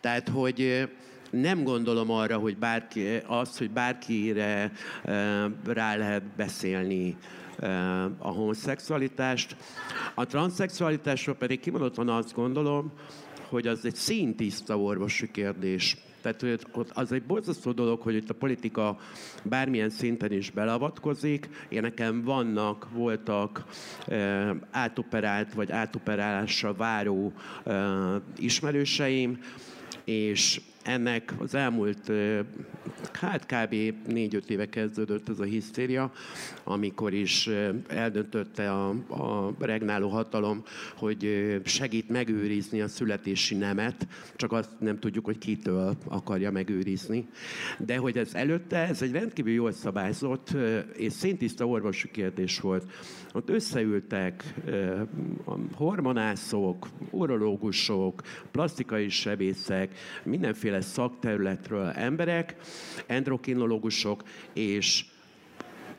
Speaker 5: Tehát, hogy eh, nem gondolom arra, hogy bárki, az, hogy bárkire eh, rá lehet beszélni a homoszexualitást. A transzexualitásról pedig kimondottan azt gondolom, hogy az egy színtiszta orvosi kérdés. Tehát az egy borzasztó dolog, hogy itt a politika bármilyen szinten is belavatkozik. Én nekem vannak, voltak e, átoperált vagy átoperálásra váró e, ismerőseim, és ennek az elmúlt, hát kb. 4-5 éve kezdődött ez a hisztéria, amikor is eldöntötte a, a regnáló hatalom, hogy segít megőrizni a születési nemet, csak azt nem tudjuk, hogy kitől akarja megőrizni. De hogy ez előtte, ez egy rendkívül jól szabályzott és szintiszta orvosi kérdés volt. Ott összeültek hormonászok, urológusok, plastikai sebészek, mindenféle szakterületről emberek, endokrinológusok, és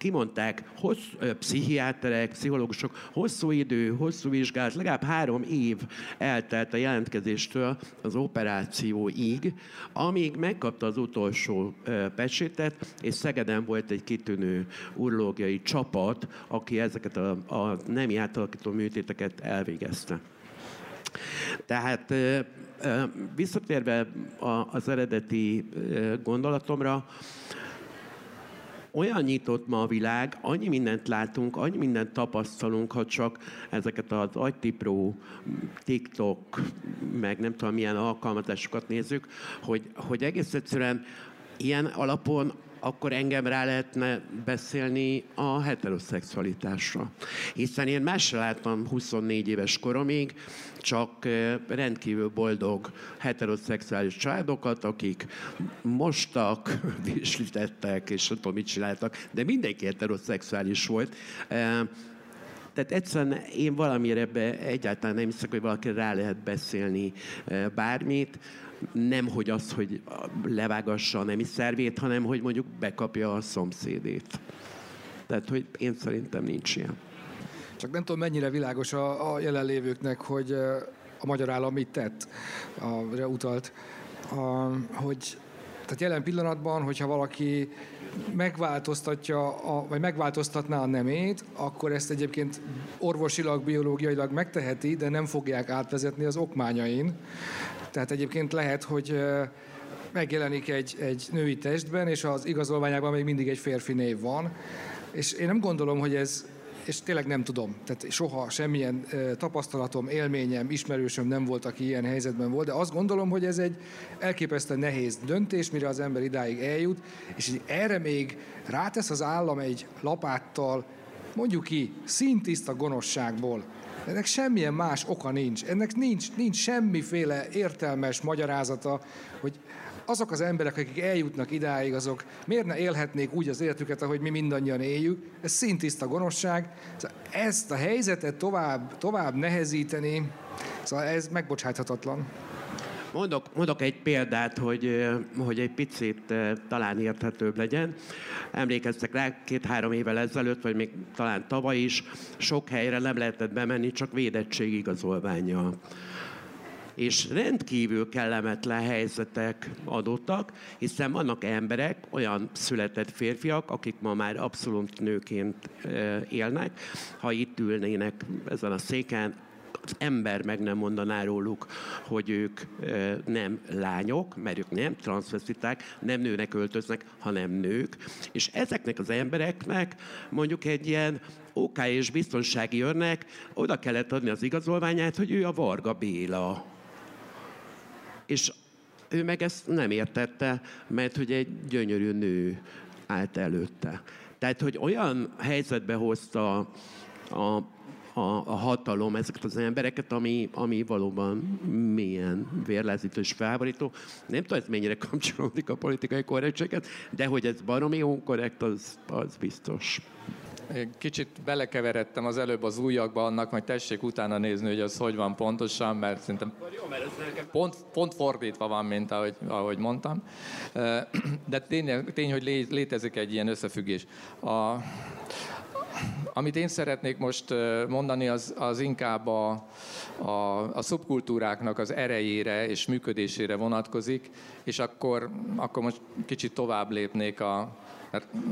Speaker 5: kimondták hossz, pszichiáterek, pszichológusok, hosszú idő, hosszú vizsgálat, legalább három év eltelt a jelentkezéstől az operációig, amíg megkapta az utolsó pecsétet, és Szegeden volt egy kitűnő urológiai csapat, aki ezeket a, a nemi átalakító műtéteket elvégezte. Tehát visszatérve az eredeti gondolatomra, olyan nyitott ma a világ, annyi mindent látunk, annyi mindent tapasztalunk, ha csak ezeket az agytipró, TikTok, meg nem tudom milyen alkalmazásokat nézzük, hogy, hogy egész egyszerűen ilyen alapon akkor engem rá lehetne beszélni a heteroszexualitásra. Hiszen én más láttam 24 éves koromig, csak rendkívül boldog heteroszexuális családokat, akik mostak, vislítettek, és nem tudom, mit csináltak, de mindenki heteroszexuális volt. Tehát egyszerűen én valamire ebbe egyáltalán nem hiszek, hogy valaki rá lehet beszélni bármit nem hogy az, hogy levágassa a nemi szervét, hanem hogy mondjuk bekapja a szomszédét. Tehát, hogy én szerintem nincs ilyen.
Speaker 4: Csak nem tudom, mennyire világos a, a jelenlévőknek, hogy a magyar állam mit tett, a, utalt, a, hogy tehát jelen pillanatban, hogyha valaki megváltoztatja, a, vagy megváltoztatná a nemét, akkor ezt egyébként orvosilag, biológiailag megteheti, de nem fogják átvezetni az okmányain. Tehát egyébként lehet, hogy megjelenik egy, egy női testben, és az igazolványában még mindig egy férfi név van. És én nem gondolom, hogy ez, és tényleg nem tudom, tehát soha semmilyen tapasztalatom, élményem, ismerősöm nem volt, aki ilyen helyzetben volt, de azt gondolom, hogy ez egy elképesztően nehéz döntés, mire az ember idáig eljut, és erre még rátesz az állam egy lapáttal, mondjuk ki, szintiszta gonoszságból, ennek semmilyen más oka nincs. Ennek nincs, nincs semmiféle értelmes magyarázata, hogy azok az emberek, akik eljutnak idáig, azok miért ne élhetnék úgy az életüket, ahogy mi mindannyian éljük. Ez szintiszta gonoszság. Szóval ezt a helyzetet tovább, tovább nehezíteni, szóval ez megbocsáthatatlan.
Speaker 5: Mondok, mondok egy példát, hogy, hogy egy picit talán érthetőbb legyen. Emlékeztek rá, két-három évvel ezelőtt, vagy még talán tavaly is, sok helyre nem lehetett bemenni, csak védettségigazolványa és rendkívül kellemetlen helyzetek adottak, hiszen vannak emberek, olyan született férfiak, akik ma már abszolút nőként élnek, ha itt ülnének ezen a széken, az ember meg nem mondaná róluk, hogy ők nem lányok, mert ők nem transvestiták, nem nőnek öltöznek, hanem nők. És ezeknek az embereknek mondjuk egy ilyen OK és biztonsági örnek oda kellett adni az igazolványát, hogy ő a Varga Béla. És ő meg ezt nem értette, mert hogy egy gyönyörű nő állt előtte. Tehát, hogy olyan helyzetbe hozta a a, a hatalom ezeket az embereket, ami, ami valóban milyen vérlázító és felborító. Nem tudom, ez mennyire kapcsolódik a politikai korrektséget, de hogy ez baromi korrekt, az, az biztos.
Speaker 3: Kicsit belekeveredtem az előbb az újakba annak, majd tessék utána nézni, hogy az hogy van pontosan, mert szerintem pont, pont fordítva van, mint ahogy, ahogy mondtam. De tény, tény, hogy létezik egy ilyen összefüggés. A, amit én szeretnék most mondani, az, az inkább a, a, a szubkultúráknak az erejére és működésére vonatkozik, és akkor, akkor most kicsit tovább lépnék a,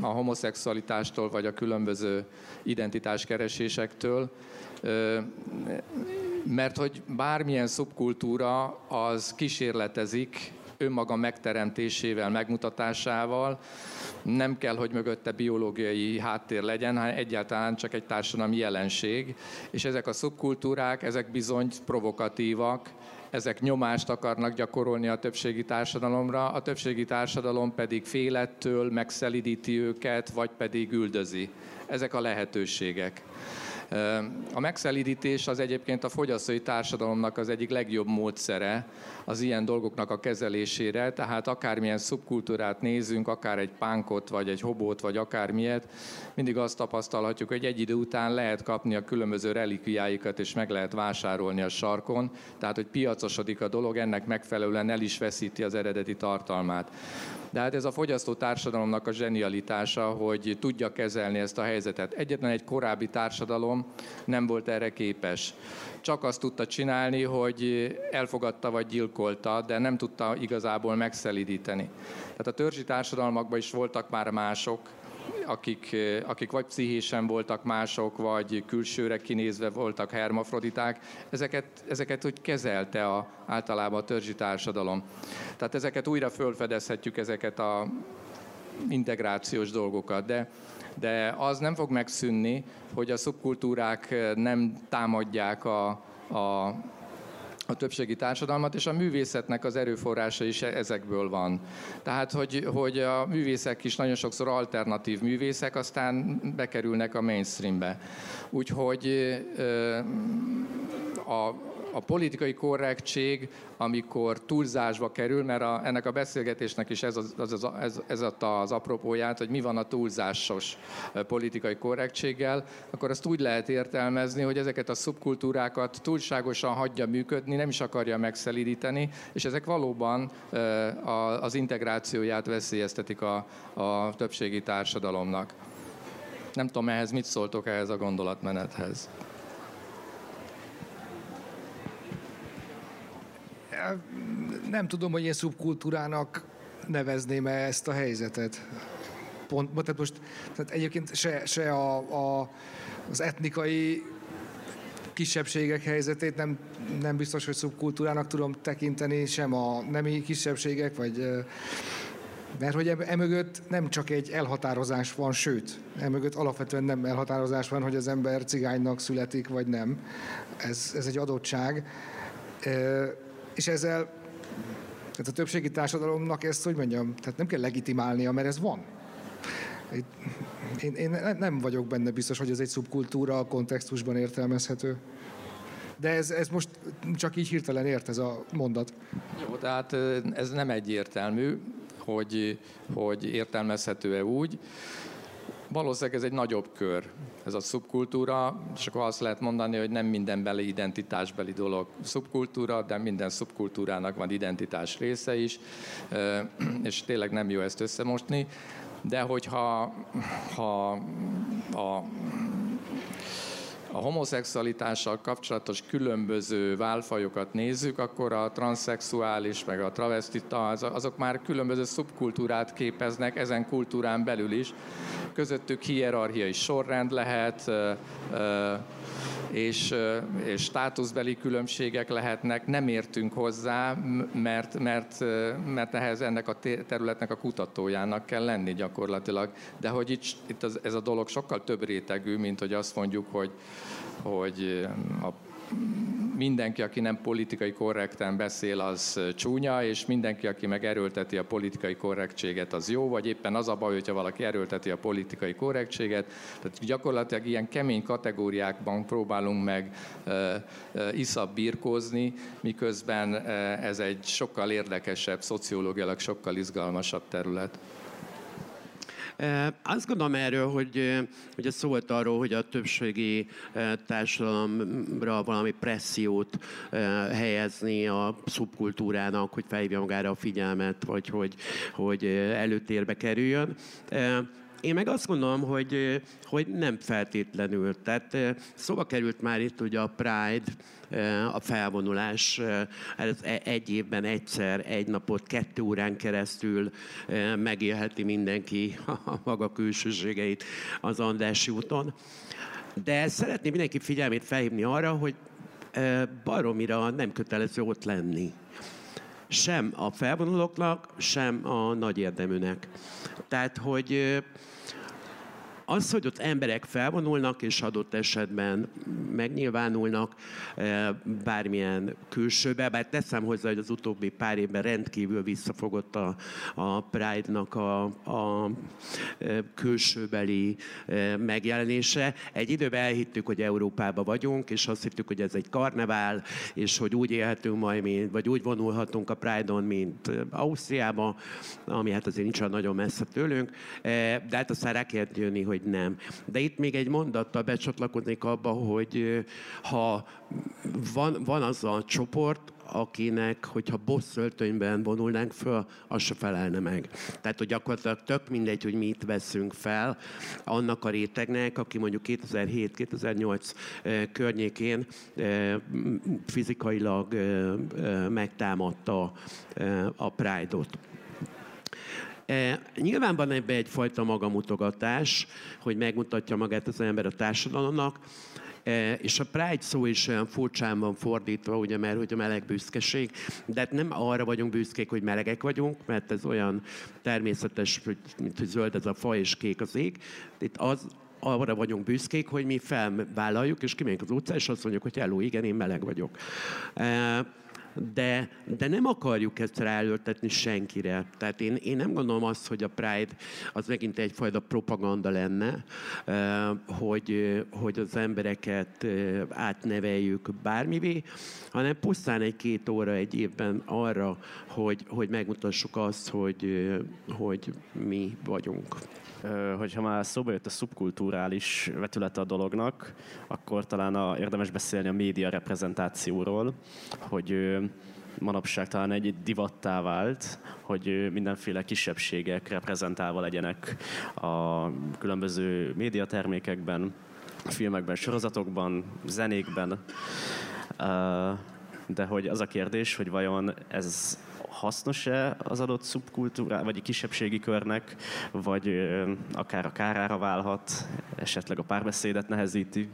Speaker 3: a homoszexualitástól, vagy a különböző identitáskeresésektől, mert hogy bármilyen szubkultúra az kísérletezik önmaga megteremtésével, megmutatásával, nem kell, hogy mögötte biológiai háttér legyen, hanem egyáltalán csak egy társadalmi jelenség. És ezek a szubkultúrák, ezek bizony provokatívak, ezek nyomást akarnak gyakorolni a többségi társadalomra, a többségi társadalom pedig félettől megszelidíti őket, vagy pedig üldözi. Ezek a lehetőségek. A megszelidítés az egyébként a fogyasztói társadalomnak az egyik legjobb módszere az ilyen dolgoknak a kezelésére, tehát akármilyen szubkultúrát nézünk, akár egy pánkot, vagy egy hobót, vagy akármilyet, mindig azt tapasztalhatjuk, hogy egy idő után lehet kapni a különböző relikviáikat, és meg lehet vásárolni a sarkon, tehát hogy piacosodik a dolog, ennek megfelelően el is veszíti az eredeti tartalmát. De hát ez a fogyasztó társadalomnak a zsenialitása, hogy tudja kezelni ezt a helyzetet. Egyetlen egy korábbi társadalom nem volt erre képes. Csak azt tudta csinálni, hogy elfogadta vagy gyilkolta, de nem tudta igazából megszelidíteni. Tehát a törzsi társadalmakban is voltak már mások, akik, akik vagy pszichésen voltak mások, vagy külsőre kinézve voltak hermafroditák, ezeket, ezeket úgy kezelte a, általában a törzsi társadalom. Tehát ezeket újra fölfedezhetjük, ezeket a integrációs dolgokat, de, de az nem fog megszűnni, hogy a szubkultúrák nem támadják a, a a többségi társadalmat, és a művészetnek az erőforrása is ezekből van. Tehát, hogy, hogy a művészek is nagyon sokszor alternatív művészek, aztán bekerülnek a mainstreambe. Úgyhogy a, a politikai korrektség, amikor túlzásba kerül, mert a, ennek a beszélgetésnek is ez, az, az, ez, ez adta az apropóját, hogy mi van a túlzásos politikai korrektséggel, akkor azt úgy lehet értelmezni, hogy ezeket a szubkultúrákat túlságosan hagyja működni, nem is akarja megszelidíteni, és ezek valóban az integrációját veszélyeztetik a, a többségi társadalomnak. Nem tudom, ehhez mit szóltok ehhez a gondolatmenethez.
Speaker 4: Nem tudom, hogy én szubkultúrának nevezném -e ezt a helyzetet. Pont, tehát most tehát egyébként se, se a, a, az etnikai kisebbségek helyzetét nem, nem biztos, hogy szubkultúrának tudom tekinteni, sem a nemi kisebbségek, vagy mert hogy emögött nem csak egy elhatározás van, sőt, emögött alapvetően nem elhatározás van, hogy az ember cigánynak születik, vagy nem. Ez, ez egy adottság. És ezzel tehát a többségi társadalomnak ezt, hogy mondjam, tehát nem kell legitimálnia, mert ez van. Én, én nem vagyok benne biztos, hogy ez egy szubkultúra a kontextusban értelmezhető. De ez, ez most csak így hirtelen ért ez a mondat.
Speaker 3: Jó, tehát ez nem egyértelmű, hogy, hogy értelmezhető-e úgy. Valószínűleg ez egy nagyobb kör, ez a szubkultúra, és akkor azt lehet mondani, hogy nem minden beli identitásbeli dolog szubkultúra, de minden szubkultúrának van identitás része is, és tényleg nem jó ezt összemosni. De hogyha ha a a homoszexualitással kapcsolatos különböző válfajokat nézzük, akkor a transzexuális, meg a travestita, azok már különböző szubkultúrát képeznek ezen kultúrán belül is. Közöttük hierarchiai sorrend lehet, és, és státuszbeli különbségek lehetnek, nem értünk hozzá, mert, mert, mert ehhez ennek a területnek a kutatójának kell lenni gyakorlatilag. De hogy itt, itt az, ez a dolog sokkal több rétegű, mint hogy azt mondjuk, hogy, hogy a mindenki, aki nem politikai korrekten beszél, az csúnya, és mindenki, aki meg erőlteti a politikai korrektséget, az jó, vagy éppen az a baj, hogyha valaki erőlteti a politikai korrektséget. Tehát gyakorlatilag ilyen kemény kategóriákban próbálunk meg iszabb birkózni, miközben ez egy sokkal érdekesebb, szociológiailag sokkal izgalmasabb terület.
Speaker 5: Azt gondolom erről, hogy ugye szólt arról, hogy a többségi társadalomra valami pressziót helyezni a szubkultúrának, hogy felhívja magára a figyelmet, vagy hogy, hogy előtérbe kerüljön. Én meg azt gondolom, hogy, hogy nem feltétlenül. Tehát szóba került már itt ugye a Pride, a felvonulás, ez e, egy évben egyszer, egy napot, kettő órán keresztül megélheti mindenki a maga külsőségeit az Andrássy úton. De szeretném mindenki figyelmét felhívni arra, hogy baromira nem kötelező ott lenni sem a felvonulóknak, sem a nagy érdeműnek. Tehát, hogy az, hogy ott emberek felvonulnak, és adott esetben megnyilvánulnak bármilyen külsőbe, bár teszem hozzá, hogy az utóbbi pár évben rendkívül visszafogott a, a Pride-nak a, a külsőbeli megjelenése. Egy időben elhittük, hogy Európában vagyunk, és azt hittük, hogy ez egy karnevál, és hogy úgy élhetünk majd, mint, vagy úgy vonulhatunk a Pride-on, mint Ausztriában, ami hát azért nincs nagyon messze tőlünk, de hát aztán rá kellett jönni, hogy nem. De itt még egy mondattal becsatlakoznék abba, hogy ha van, van az a csoport, akinek, hogyha boss öltönyben vonulnánk föl, az se felelne meg. Tehát, hogy gyakorlatilag tök mindegy, hogy mit veszünk fel annak a rétegnek, aki mondjuk 2007-2008 környékén fizikailag megtámadta a Pride-ot. E, nyilván van ebbe egyfajta magamutogatás, hogy megmutatja magát az ember a társadalomnak, e, és a pride szó is olyan furcsán van fordítva, ugye, mert hogy a meleg büszkeség, de hát nem arra vagyunk büszkék, hogy melegek vagyunk, mert ez olyan természetes, mint hogy zöld ez a fa és kék az ég. Itt az, arra vagyunk büszkék, hogy mi felvállaljuk, és kimegyünk az utcára, és azt mondjuk, hogy hello, igen, én meleg vagyok. De, de nem akarjuk ezt ráöltetni senkire. Tehát én, én nem gondolom azt, hogy a Pride az megint egyfajta propaganda lenne, hogy, hogy az embereket átneveljük bármivé, hanem pusztán egy-két óra egy évben arra, hogy, hogy megmutassuk azt, hogy, hogy mi vagyunk
Speaker 2: hogyha már szóba jött a szubkulturális vetülete a dolognak, akkor talán a, érdemes beszélni a média reprezentációról, hogy manapság talán egy divattá vált, hogy mindenféle kisebbségek reprezentálva legyenek a különböző médiatermékekben, filmekben, sorozatokban, zenékben. De hogy az a kérdés, hogy vajon ez hasznos-e az adott szubkultúrá, vagy a kisebbségi körnek, vagy akár a kárára válhat, esetleg a párbeszédet nehezíti?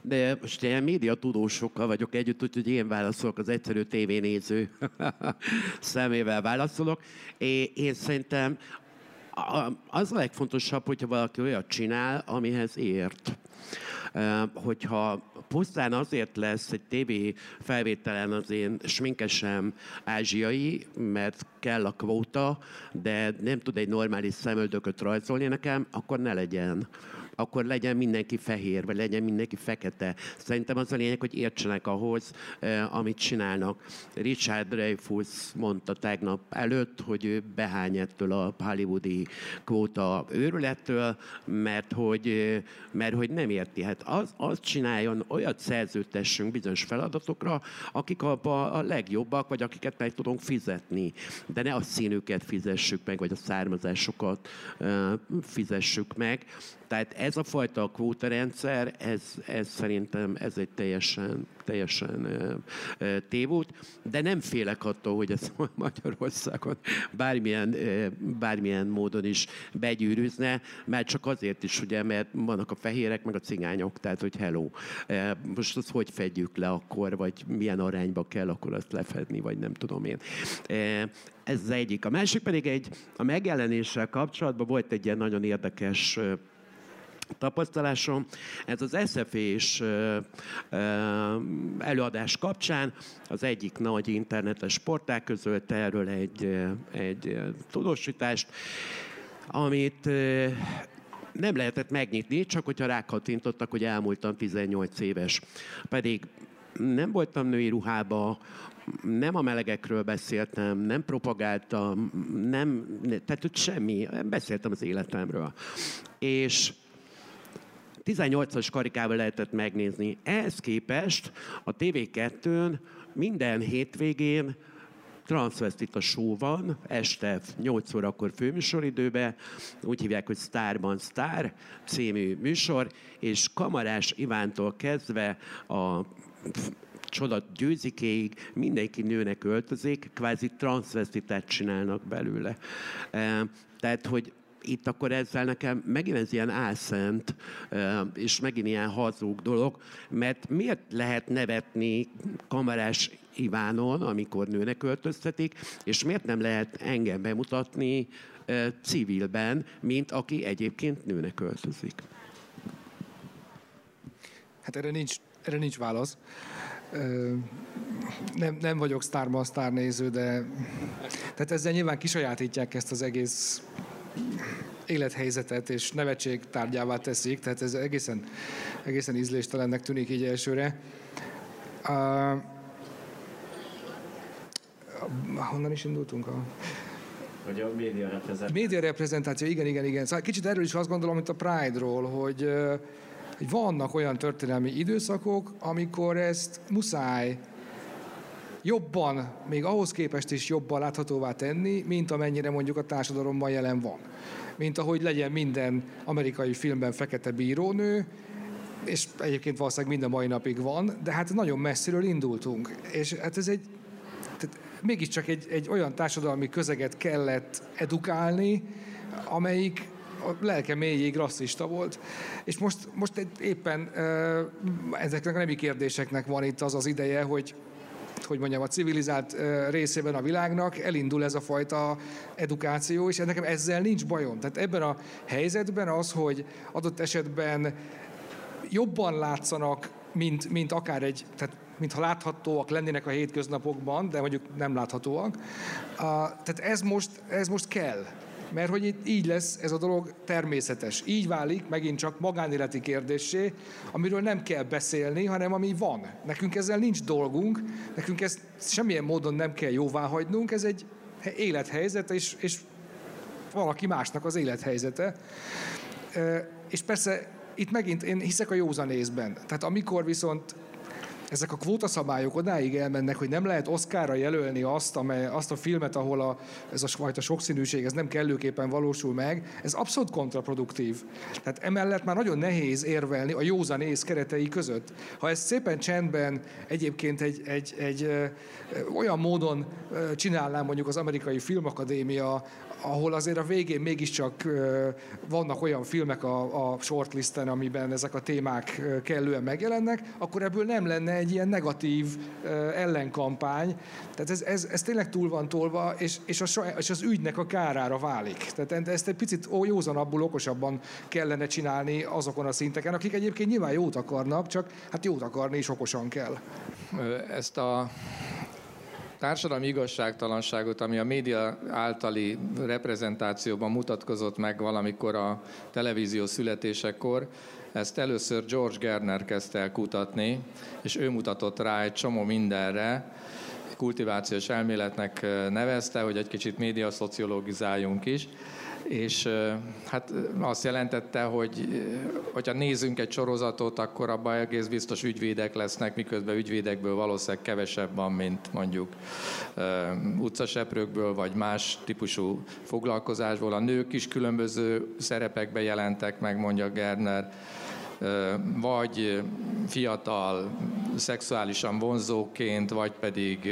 Speaker 5: De most ilyen média tudósokkal vagyok együtt, úgyhogy én válaszolok, az egyszerű tévénéző szemével válaszolok. É, én szerintem az a legfontosabb, hogyha valaki olyat csinál, amihez ért hogyha pusztán azért lesz egy TV felvételen az én sminkesem ázsiai, mert kell a kvóta, de nem tud egy normális szemöldököt rajzolni nekem, akkor ne legyen akkor legyen mindenki fehér, vagy legyen mindenki fekete. Szerintem az a lényeg, hogy értsenek ahhoz, eh, amit csinálnak. Richard Dreyfuss mondta tegnap előtt, hogy ő behány ettől a hollywoodi kvóta őrülettől, mert hogy, eh, mert hogy nem érti. Hát az, az csináljon, olyat szerződtessünk bizonyos feladatokra, akik abban a legjobbak, vagy akiket meg tudunk fizetni. De ne a színüket fizessük meg, vagy a származásokat uh, fizessük meg. Tehát ez a fajta kvótarendszer, ez, ez szerintem ez egy teljesen, teljesen tévút, de nem félek attól, hogy ez Magyarországon bármilyen, bármilyen módon is begyűrűzne, mert csak azért is, ugye, mert vannak a fehérek, meg a cigányok, tehát hogy hello. Most azt hogy fedjük le akkor, vagy milyen arányba kell akkor azt lefedni, vagy nem tudom én. Ez az egyik. A másik pedig egy, a megjelenéssel kapcsolatban volt egy ilyen nagyon érdekes tapasztalásom. Ez az SZF-és előadás kapcsán az egyik nagy internetes portál közölte erről egy, egy tudósítást, amit nem lehetett megnyitni, csak hogyha rákattintottak, hogy elmúltam 18 éves. Pedig nem voltam női ruhába, nem a melegekről beszéltem, nem propagáltam, nem, tehát semmi, beszéltem az életemről. És 18-as karikával lehetett megnézni. Ehhez képest a TV2-n minden hétvégén transvestita show van, este 8 órakor főműsoridőben, úgy hívják, hogy Starban Star című műsor, és Kamarás Ivántól kezdve a csoda győzikéig mindenki nőnek öltözik, kvázi transvestitát csinálnak belőle. Tehát, hogy itt akkor ezzel nekem megint ez ilyen álszent, és megint ilyen hazug dolog, mert miért lehet nevetni kamerás Ivánon, amikor nőnek öltöztetik, és miért nem lehet engem bemutatni civilben, mint aki egyébként nőnek öltözik?
Speaker 4: Hát erre nincs, erre nincs válasz. Nem, nem vagyok sztárma sztárnéző, de tehát ezzel nyilván kisajátítják ezt az egész élethelyzetet, és nevetség tárgyává teszik, tehát ez egészen, egészen ízléstelennek tűnik így elsőre. Uh, honnan is indultunk? A...
Speaker 2: Hogy a média reprezentáció.
Speaker 4: Média reprezentáció, igen, igen, igen. Szóval kicsit erről is azt gondolom, mint a Pride-ról, hogy, hogy vannak olyan történelmi időszakok, amikor ezt muszáj jobban, még ahhoz képest is jobban láthatóvá tenni, mint amennyire mondjuk a társadalomban jelen van. Mint ahogy legyen minden amerikai filmben fekete bírónő, és egyébként valószínűleg minden mai napig van, de hát nagyon messziről indultunk. És hát ez egy, tehát mégiscsak egy, egy olyan társadalmi közeget kellett edukálni, amelyik a lelke mélyéig rasszista volt. És most, most éppen ezeknek a nemi kérdéseknek van itt az az ideje, hogy hogy mondjam, a civilizált részében a világnak elindul ez a fajta edukáció, és nekem ezzel nincs bajom. Tehát ebben a helyzetben az, hogy adott esetben jobban látszanak, mint, mint akár egy, tehát mintha láthatóak lennének a hétköznapokban, de mondjuk nem láthatóak. Tehát ez most, ez most kell. Mert hogy itt így lesz ez a dolog természetes. Így válik megint csak magánéleti kérdésé, amiről nem kell beszélni, hanem ami van. Nekünk ezzel nincs dolgunk, nekünk ezt semmilyen módon nem kell jóvá hagynunk, ez egy élethelyzet, és, és valaki másnak az élethelyzete. És persze itt megint én hiszek a józanészben. Tehát amikor viszont ezek a kvótaszabályok odáig elmennek, hogy nem lehet Oszkára jelölni azt, amely, azt a filmet, ahol a, ez a fajta sokszínűség ez nem kellőképpen valósul meg, ez abszolút kontraproduktív. Tehát emellett már nagyon nehéz érvelni a józanész keretei között. Ha ezt szépen csendben egyébként egy, egy, egy, egy olyan módon csinálnám mondjuk az amerikai filmakadémia, ahol azért a végén mégiscsak vannak olyan filmek a, a shortlisten, amiben ezek a témák kellően megjelennek, akkor ebből nem lenne egy ilyen negatív ellenkampány. Tehát ez, ez, ez tényleg túl van tolva, és, és, a, és az ügynek a kárára válik. Tehát ezt egy picit józanabbul, okosabban kellene csinálni azokon a szinteken, akik egyébként nyilván jót akarnak, csak hát jót akarni is okosan kell.
Speaker 3: Ezt a társadalmi igazságtalanságot, ami a média általi reprezentációban mutatkozott meg valamikor a televízió születésekor, ezt először George Gerner kezdte el kutatni, és ő mutatott rá egy csomó mindenre, kultivációs elméletnek nevezte, hogy egy kicsit médiaszociológizáljunk is, és hát azt jelentette, hogy hogyha nézünk egy sorozatot, akkor abban egész biztos ügyvédek lesznek, miközben ügyvédekből valószínűleg kevesebb van, mint mondjuk utcaseprőkből, vagy más típusú foglalkozásból. A nők is különböző szerepekbe jelentek meg, mondja Gerner, vagy fiatal, szexuálisan vonzóként, vagy pedig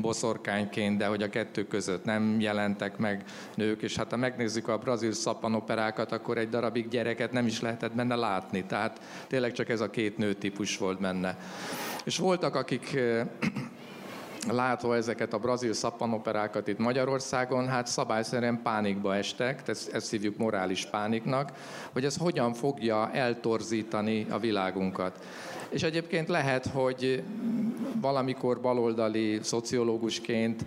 Speaker 3: boszorkányként, de hogy a kettő között nem jelentek meg nők, és hát ha megnézzük a brazil szappanoperákat, akkor egy darabig gyereket nem is lehetett benne látni, tehát tényleg csak ez a két nőtípus volt benne. És voltak, akik látva ezeket a brazil szappanoperákat itt Magyarországon, hát szabályszerűen pánikba estek, ezt, ezt hívjuk morális pániknak, hogy ez hogyan fogja eltorzítani a világunkat. És egyébként lehet, hogy valamikor baloldali szociológusként,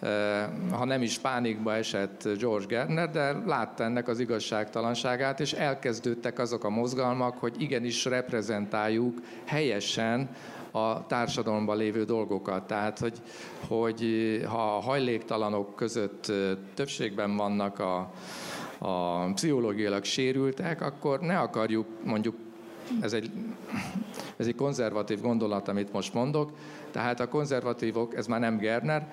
Speaker 3: eh, ha nem is pánikba esett George Gerner, de látta ennek az igazságtalanságát, és elkezdődtek azok a mozgalmak, hogy igenis reprezentáljuk helyesen a társadalomban lévő dolgokat. Tehát, hogy, hogy ha a hajléktalanok között többségben vannak a, a pszichológiailag sérültek, akkor ne akarjuk mondjuk, ez egy, ez egy konzervatív gondolat, amit most mondok, tehát a konzervatívok, ez már nem Gerner,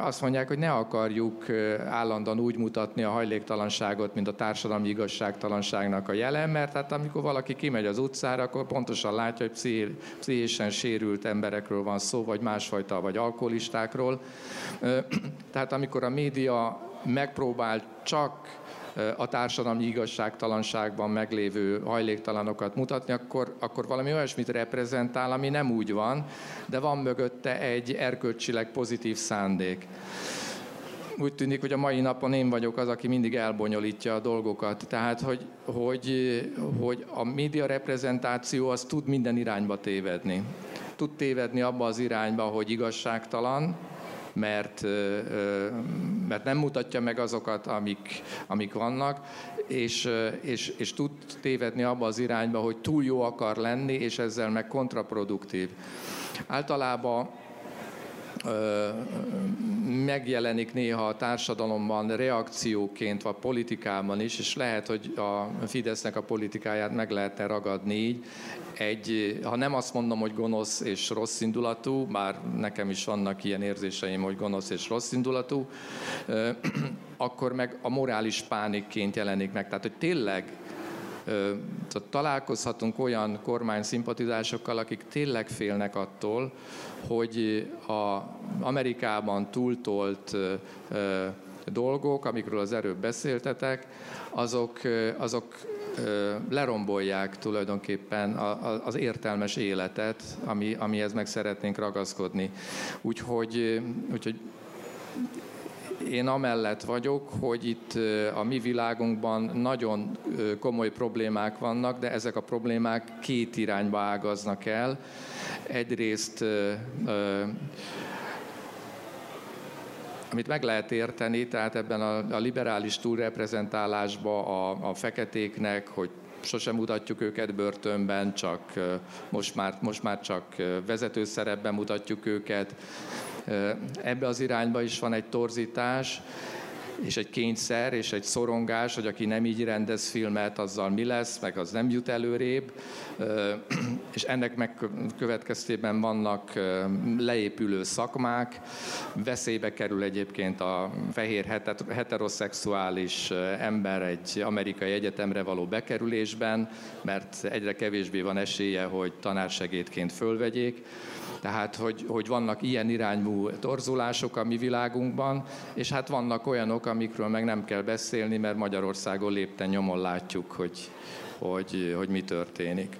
Speaker 3: azt mondják, hogy ne akarjuk állandóan úgy mutatni a hajléktalanságot, mint a társadalmi igazságtalanságnak a jelen, mert hát amikor valaki kimegy az utcára, akkor pontosan látja, hogy pszichésen sérült emberekről van szó, vagy másfajta, vagy alkoholistákról. Tehát amikor a média megpróbál csak a társadalmi igazságtalanságban meglévő hajléktalanokat mutatni, akkor, akkor valami olyasmit reprezentál, ami nem úgy van, de van mögötte egy erkölcsileg pozitív szándék úgy tűnik, hogy a mai napon én vagyok az, aki mindig elbonyolítja a dolgokat. Tehát, hogy, hogy, hogy a média reprezentáció az tud minden irányba tévedni. Tud tévedni abba az irányba, hogy igazságtalan, mert, mert nem mutatja meg azokat, amik, amik vannak, és, és, és tud tévedni abba az irányba, hogy túl jó akar lenni, és ezzel meg kontraproduktív. Általában megjelenik néha a társadalomban reakcióként, vagy politikában is, és lehet, hogy a Fidesznek a politikáját meg lehetne ragadni így. Egy, ha nem azt mondom, hogy gonosz és rossz indulatú, bár nekem is vannak ilyen érzéseim, hogy gonosz és rossz indulatú, akkor meg a morális pánikként jelenik meg. Tehát, hogy tényleg találkozhatunk olyan kormány szimpatizásokkal, akik tényleg félnek attól, hogy a Amerikában túltolt dolgok, amikről az erőbb beszéltetek, azok, azok lerombolják tulajdonképpen az értelmes életet, ami, amihez meg szeretnénk ragaszkodni. Úgyhogy, úgyhogy én amellett vagyok, hogy itt a mi világunkban nagyon komoly problémák vannak, de ezek a problémák két irányba ágaznak el. Egyrészt amit meg lehet érteni, tehát ebben a, a liberális túlreprezentálásban a, a feketéknek, hogy sosem mutatjuk őket börtönben, csak most már, most már csak vezető szerepben mutatjuk őket. Ebbe az irányba is van egy torzítás, és egy kényszer, és egy szorongás, hogy aki nem így rendez filmet, azzal mi lesz, meg az nem jut előrébb. És ennek megkövetkeztében vannak leépülő szakmák, veszélybe kerül egyébként a fehér heteroszexuális ember egy amerikai egyetemre való bekerülésben, mert egyre kevésbé van esélye, hogy tanársegédként fölvegyék. Tehát, hogy, hogy vannak ilyen irányú torzulások a mi világunkban, és hát vannak olyanok, amikről meg nem kell beszélni, mert Magyarországon lépten nyomon látjuk, hogy, hogy, hogy mi történik.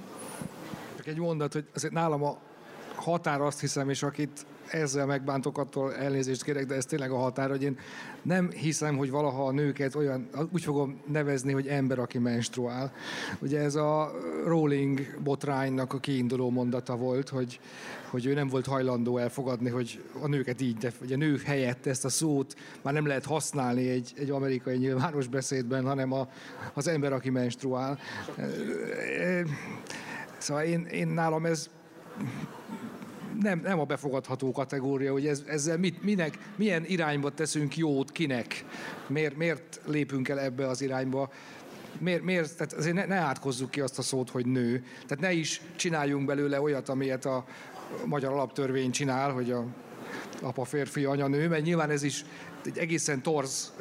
Speaker 4: Egy mondat, hogy azért nálam a határ azt hiszem, és akit ezzel megbántok, attól elnézést kérek, de ez tényleg a határ, hogy én nem hiszem, hogy valaha a nőket olyan, úgy fogom nevezni, hogy ember, aki menstruál. Ugye ez a Rowling botránynak a kiinduló mondata volt, hogy, hogy ő nem volt hajlandó elfogadni, hogy a nőket így, de hogy a nők helyett ezt a szót már nem lehet használni egy, egy amerikai nyilvános beszédben, hanem a, az ember, aki menstruál. Szóval én, én nálam ez nem, nem a befogadható kategória, hogy ez, ezzel mit, minek, milyen irányba teszünk jót, kinek, miért, miért lépünk el ebbe az irányba, miért, miért tehát azért ne, ne átkozzuk ki azt a szót, hogy nő. Tehát ne is csináljunk belőle olyat, amilyet a magyar alaptörvény csinál, hogy a apa férfi, anya nő, mert nyilván ez is egy egészen torz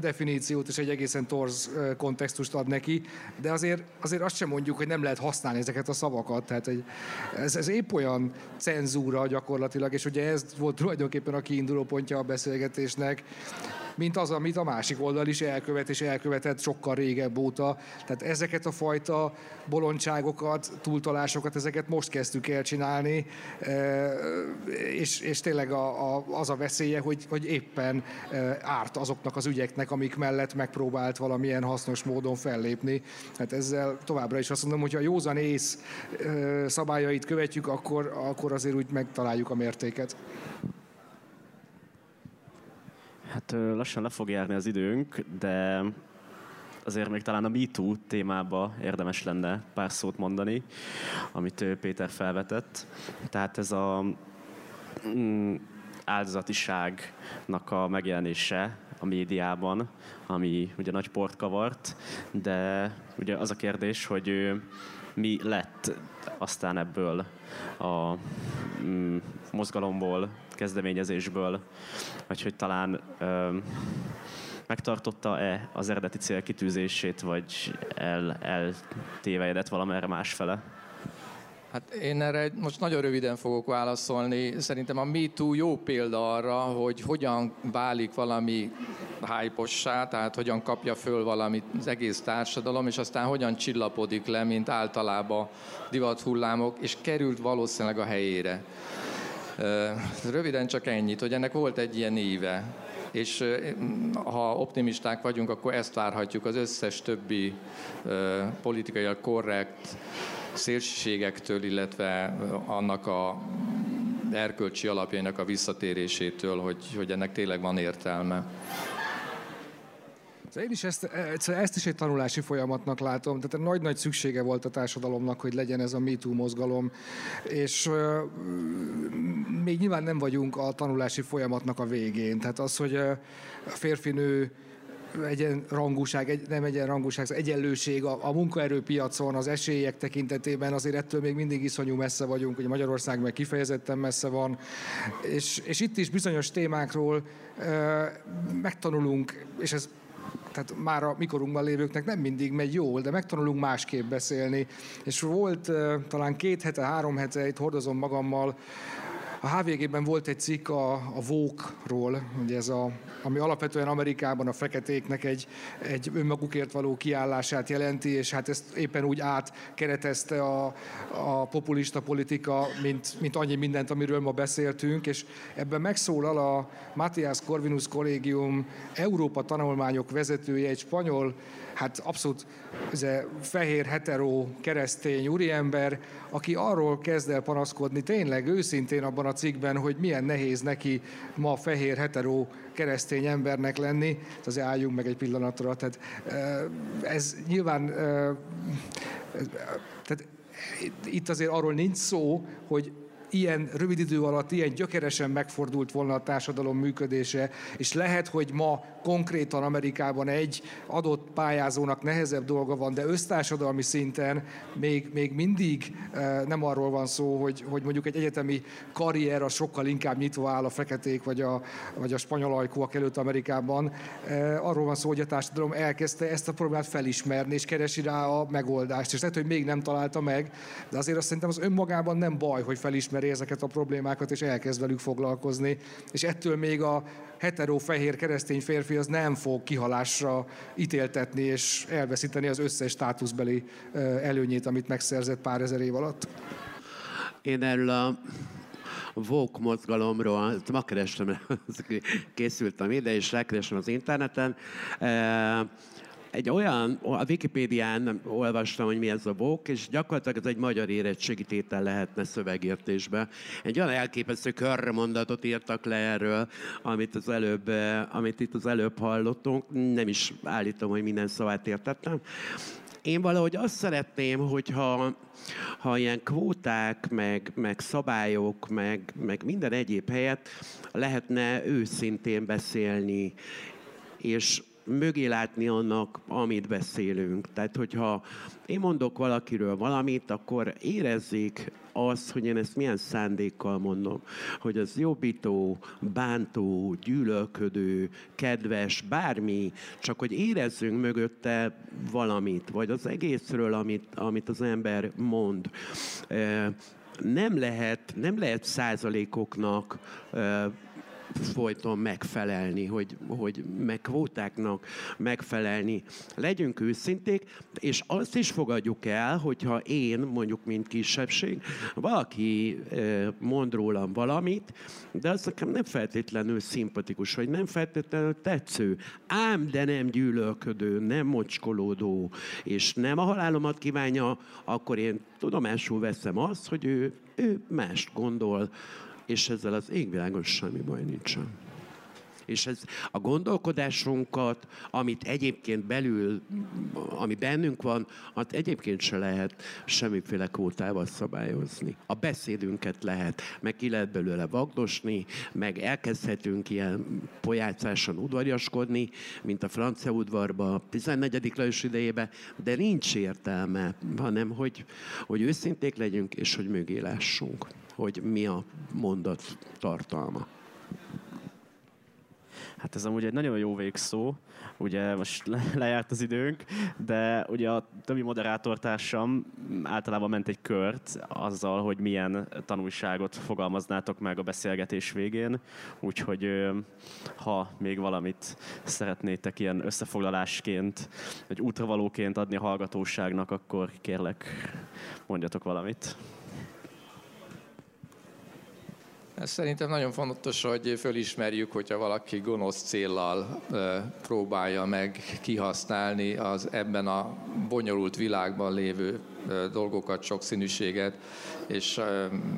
Speaker 4: definíciót és egy egészen torz kontextust ad neki, de azért, azért azt sem mondjuk, hogy nem lehet használni ezeket a szavakat. Tehát egy, ez, ez épp olyan cenzúra gyakorlatilag, és ugye ez volt tulajdonképpen a kiinduló pontja a beszélgetésnek, mint az, amit a másik oldal is elkövet, és elkövetett sokkal régebb óta. Tehát ezeket a fajta bolondságokat, túltalásokat, ezeket most kezdtük el csinálni, e, és, és tényleg a, a, az a veszélye, hogy, hogy éppen e, árt azoknak az ügyeknek, amik mellett megpróbált valamilyen hasznos módon fellépni. Hát ezzel továbbra is azt mondom, hogy a józan ész e, szabályait követjük, akkor, akkor azért úgy megtaláljuk a mértéket.
Speaker 2: Hát lassan le fog járni az időnk, de azért még talán a MeToo témába érdemes lenne pár szót mondani, amit Péter felvetett. Tehát ez a mm, áldozatiságnak a megjelenése a médiában, ami ugye nagy port kavart, de ugye az a kérdés, hogy mi lett aztán ebből a mm, mozgalomból, kezdeményezésből, vagy hogy talán ö, megtartotta-e az eredeti célkitűzését, vagy el, eltévejedett valamerre másfele?
Speaker 3: Hát én erre most nagyon röviden fogok válaszolni. Szerintem a MeToo jó példa arra, hogy hogyan válik valami hypossá, tehát hogyan kapja föl valamit az egész társadalom, és aztán hogyan csillapodik le, mint általában divathullámok, és került valószínűleg a helyére. Röviden csak ennyit, hogy ennek volt egy ilyen éve, és ha optimisták vagyunk, akkor ezt várhatjuk az összes többi politikailag korrekt szélsőségektől, illetve annak a erkölcsi alapjainak a visszatérésétől, hogy, hogy ennek tényleg van értelme.
Speaker 4: Én is ezt, ezt is egy tanulási folyamatnak látom, tehát nagy-nagy szüksége volt a társadalomnak, hogy legyen ez a MeToo mozgalom, és még nyilván nem vagyunk a tanulási folyamatnak a végén. Tehát az, hogy a férfinő egyenrangúság, egy, nem egyenrangúság, az egyenlőség a, a munkaerőpiacon, az esélyek tekintetében azért ettől még mindig iszonyú messze vagyunk, hogy Magyarország meg kifejezetten messze van, és, és itt is bizonyos témákról e, megtanulunk, és ez tehát már a mikorunkban lévőknek nem mindig megy jól, de megtanulunk másképp beszélni. És volt talán két hete, három hete, itt hordozom magammal a HVG-ben volt egy cikk a, a Vogue-ról, ugye ez a, ami alapvetően Amerikában a feketéknek egy, egy önmagukért való kiállását jelenti, és hát ezt éppen úgy átkeretezte a, a populista politika, mint, mint annyi mindent, amiről ma beszéltünk, és ebben megszólal a Matthias Corvinus Collegium Európa tanulmányok vezetője, egy spanyol hát abszolút ez fehér, hetero, keresztény úriember, aki arról kezd el panaszkodni tényleg őszintén abban a cikkben, hogy milyen nehéz neki ma fehér, hetero, keresztény embernek lenni. Azért álljunk meg egy pillanatra. Tehát ez nyilván tehát itt azért arról nincs szó, hogy ilyen rövid idő alatt ilyen gyökeresen megfordult volna a társadalom működése, és lehet, hogy ma konkrétan Amerikában egy adott pályázónak nehezebb dolga van, de össztársadalmi szinten még, még mindig eh, nem arról van szó, hogy, hogy mondjuk egy egyetemi karrier az sokkal inkább nyitva áll a feketék vagy a, vagy a spanyol ajkúak előtt Amerikában. Eh, arról van szó, hogy a társadalom elkezdte ezt a problémát felismerni, és keresi rá a megoldást. És lehet, hogy még nem találta meg, de azért azt szerintem az önmagában nem baj, hogy felismeri ezeket a problémákat, és elkezd velük foglalkozni. És ettől még a hetero fehér keresztény férfi az nem fog kihalásra ítéltetni és elveszíteni az összes státuszbeli előnyét, amit megszerzett pár ezer év alatt?
Speaker 5: Én erről a Vogue mozgalomról, ma kerestem, készültem ide, és rákerestem az interneten egy olyan, a Wikipédián olvastam, hogy mi ez a bók, és gyakorlatilag ez egy magyar érettségi tétel lehetne szövegértésbe. Egy olyan elképesztő körmondatot írtak le erről, amit, az előbb, eh, amit itt az előbb hallottunk. Nem is állítom, hogy minden szavát értettem. Én valahogy azt szeretném, hogyha ha ilyen kvóták, meg, meg szabályok, meg, meg minden egyéb helyet lehetne őszintén beszélni, és mögé látni annak, amit beszélünk. Tehát, hogyha én mondok valakiről valamit, akkor érezzék azt, hogy én ezt milyen szándékkal mondom. Hogy az jobbító, bántó, gyűlölködő, kedves, bármi, csak hogy érezzünk mögötte valamit, vagy az egészről, amit, amit az ember mond nem lehet, nem lehet százalékoknak folyton megfelelni, hogy, hogy meg kvótáknak megfelelni. Legyünk őszinték, és azt is fogadjuk el, hogyha én, mondjuk, mint kisebbség, valaki mond rólam valamit, de az nekem nem feltétlenül szimpatikus, vagy nem feltétlenül tetsző, ám de nem gyűlölködő, nem mocskolódó, és nem a halálomat kívánja, akkor én tudomásul veszem azt, hogy ő, ő mást gondol és ezzel az égvilágon semmi baj nincsen. És ez a gondolkodásunkat, amit egyébként belül, ami bennünk van, hát egyébként se lehet semmiféle kvótával szabályozni. A beszédünket lehet, meg ki lehet belőle vagdosni, meg elkezdhetünk ilyen pojácásan udvariaskodni, mint a francia udvarba a 14. Lajos idejében, de nincs értelme, hanem hogy, hogy őszinték legyünk, és hogy mögé lássunk hogy mi a mondat tartalma.
Speaker 2: Hát ez amúgy egy nagyon jó végszó, ugye most le, lejárt az időnk, de ugye a többi moderátortársam általában ment egy kört azzal, hogy milyen tanulságot fogalmaznátok meg a beszélgetés végén, úgyhogy ha még valamit szeretnétek ilyen összefoglalásként, vagy útravalóként adni a hallgatóságnak, akkor kérlek, mondjatok valamit.
Speaker 3: Ez szerintem nagyon fontos, hogy fölismerjük, hogyha valaki gonosz céllal próbálja meg kihasználni az ebben a bonyolult világban lévő dolgokat, sokszínűséget, és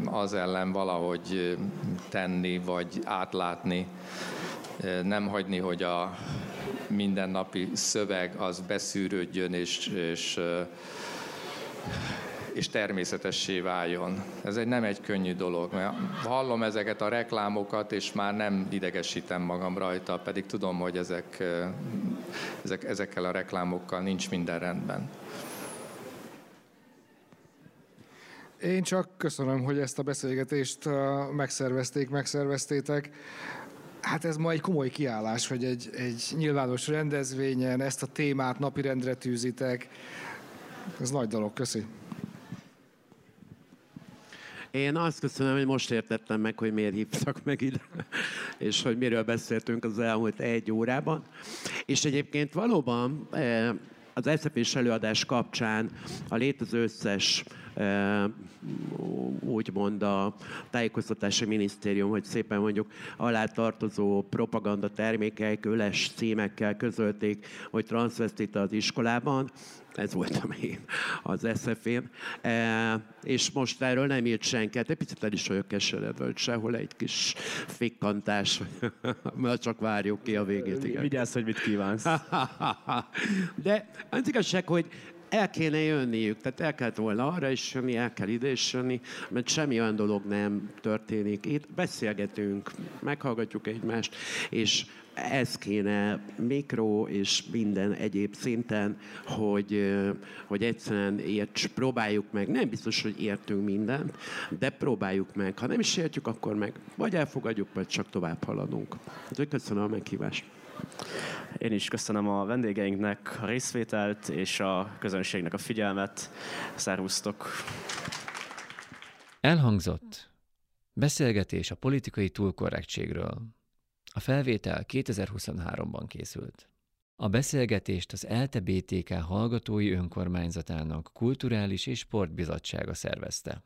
Speaker 3: az ellen valahogy tenni vagy átlátni, nem hagyni, hogy a mindennapi szöveg az beszűrődjön és, és és természetessé váljon. Ez egy nem egy könnyű dolog, mert hallom ezeket a reklámokat, és már nem idegesítem magam rajta, pedig tudom, hogy ezek, ezek, ezekkel a reklámokkal nincs minden rendben.
Speaker 4: Én csak köszönöm, hogy ezt a beszélgetést megszervezték, megszerveztétek. Hát ez ma egy komoly kiállás, hogy egy, egy nyilvános rendezvényen ezt a témát napirendre tűzitek. Ez nagy dolog, köszi.
Speaker 5: Én azt köszönöm, hogy most értettem meg, hogy miért hívtak meg ide, és hogy miről beszéltünk az elmúlt egy órában. És egyébként valóban eh, az SZP-s előadás kapcsán a létező összes úgymond a tájékoztatási minisztérium, hogy szépen mondjuk alá tartozó propaganda termékek, öles címekkel közölték, hogy transvestita az iskolában, ez voltam én az SZF-én. E, és most erről nem írt senki. Hát egy picit el is vagyok keseredve, hogy sehol egy kis fikkantás, mert csak várjuk ki a végét.
Speaker 2: Igen. Vigyázz, hogy mit kívánsz.
Speaker 5: De az igazság, hogy el kéne jönniük, tehát el kellett volna arra is jönni, el kell ide is jönni, mert semmi olyan dolog nem történik. Itt beszélgetünk, meghallgatjuk egymást, és ez kéne mikro és minden egyéb szinten, hogy, hogy egyszerűen érts, próbáljuk meg. Nem biztos, hogy értünk mindent, de próbáljuk meg. Ha nem is értjük, akkor meg vagy elfogadjuk, vagy csak tovább haladunk. Köszönöm a meghívást.
Speaker 2: Én is köszönöm a vendégeinknek a részvételt és a közönségnek a figyelmet. Szervusztok!
Speaker 1: Elhangzott beszélgetés a politikai túlkorrektségről. A felvétel 2023-ban készült. A beszélgetést az ELTE BTK hallgatói önkormányzatának kulturális és sportbizottsága szervezte.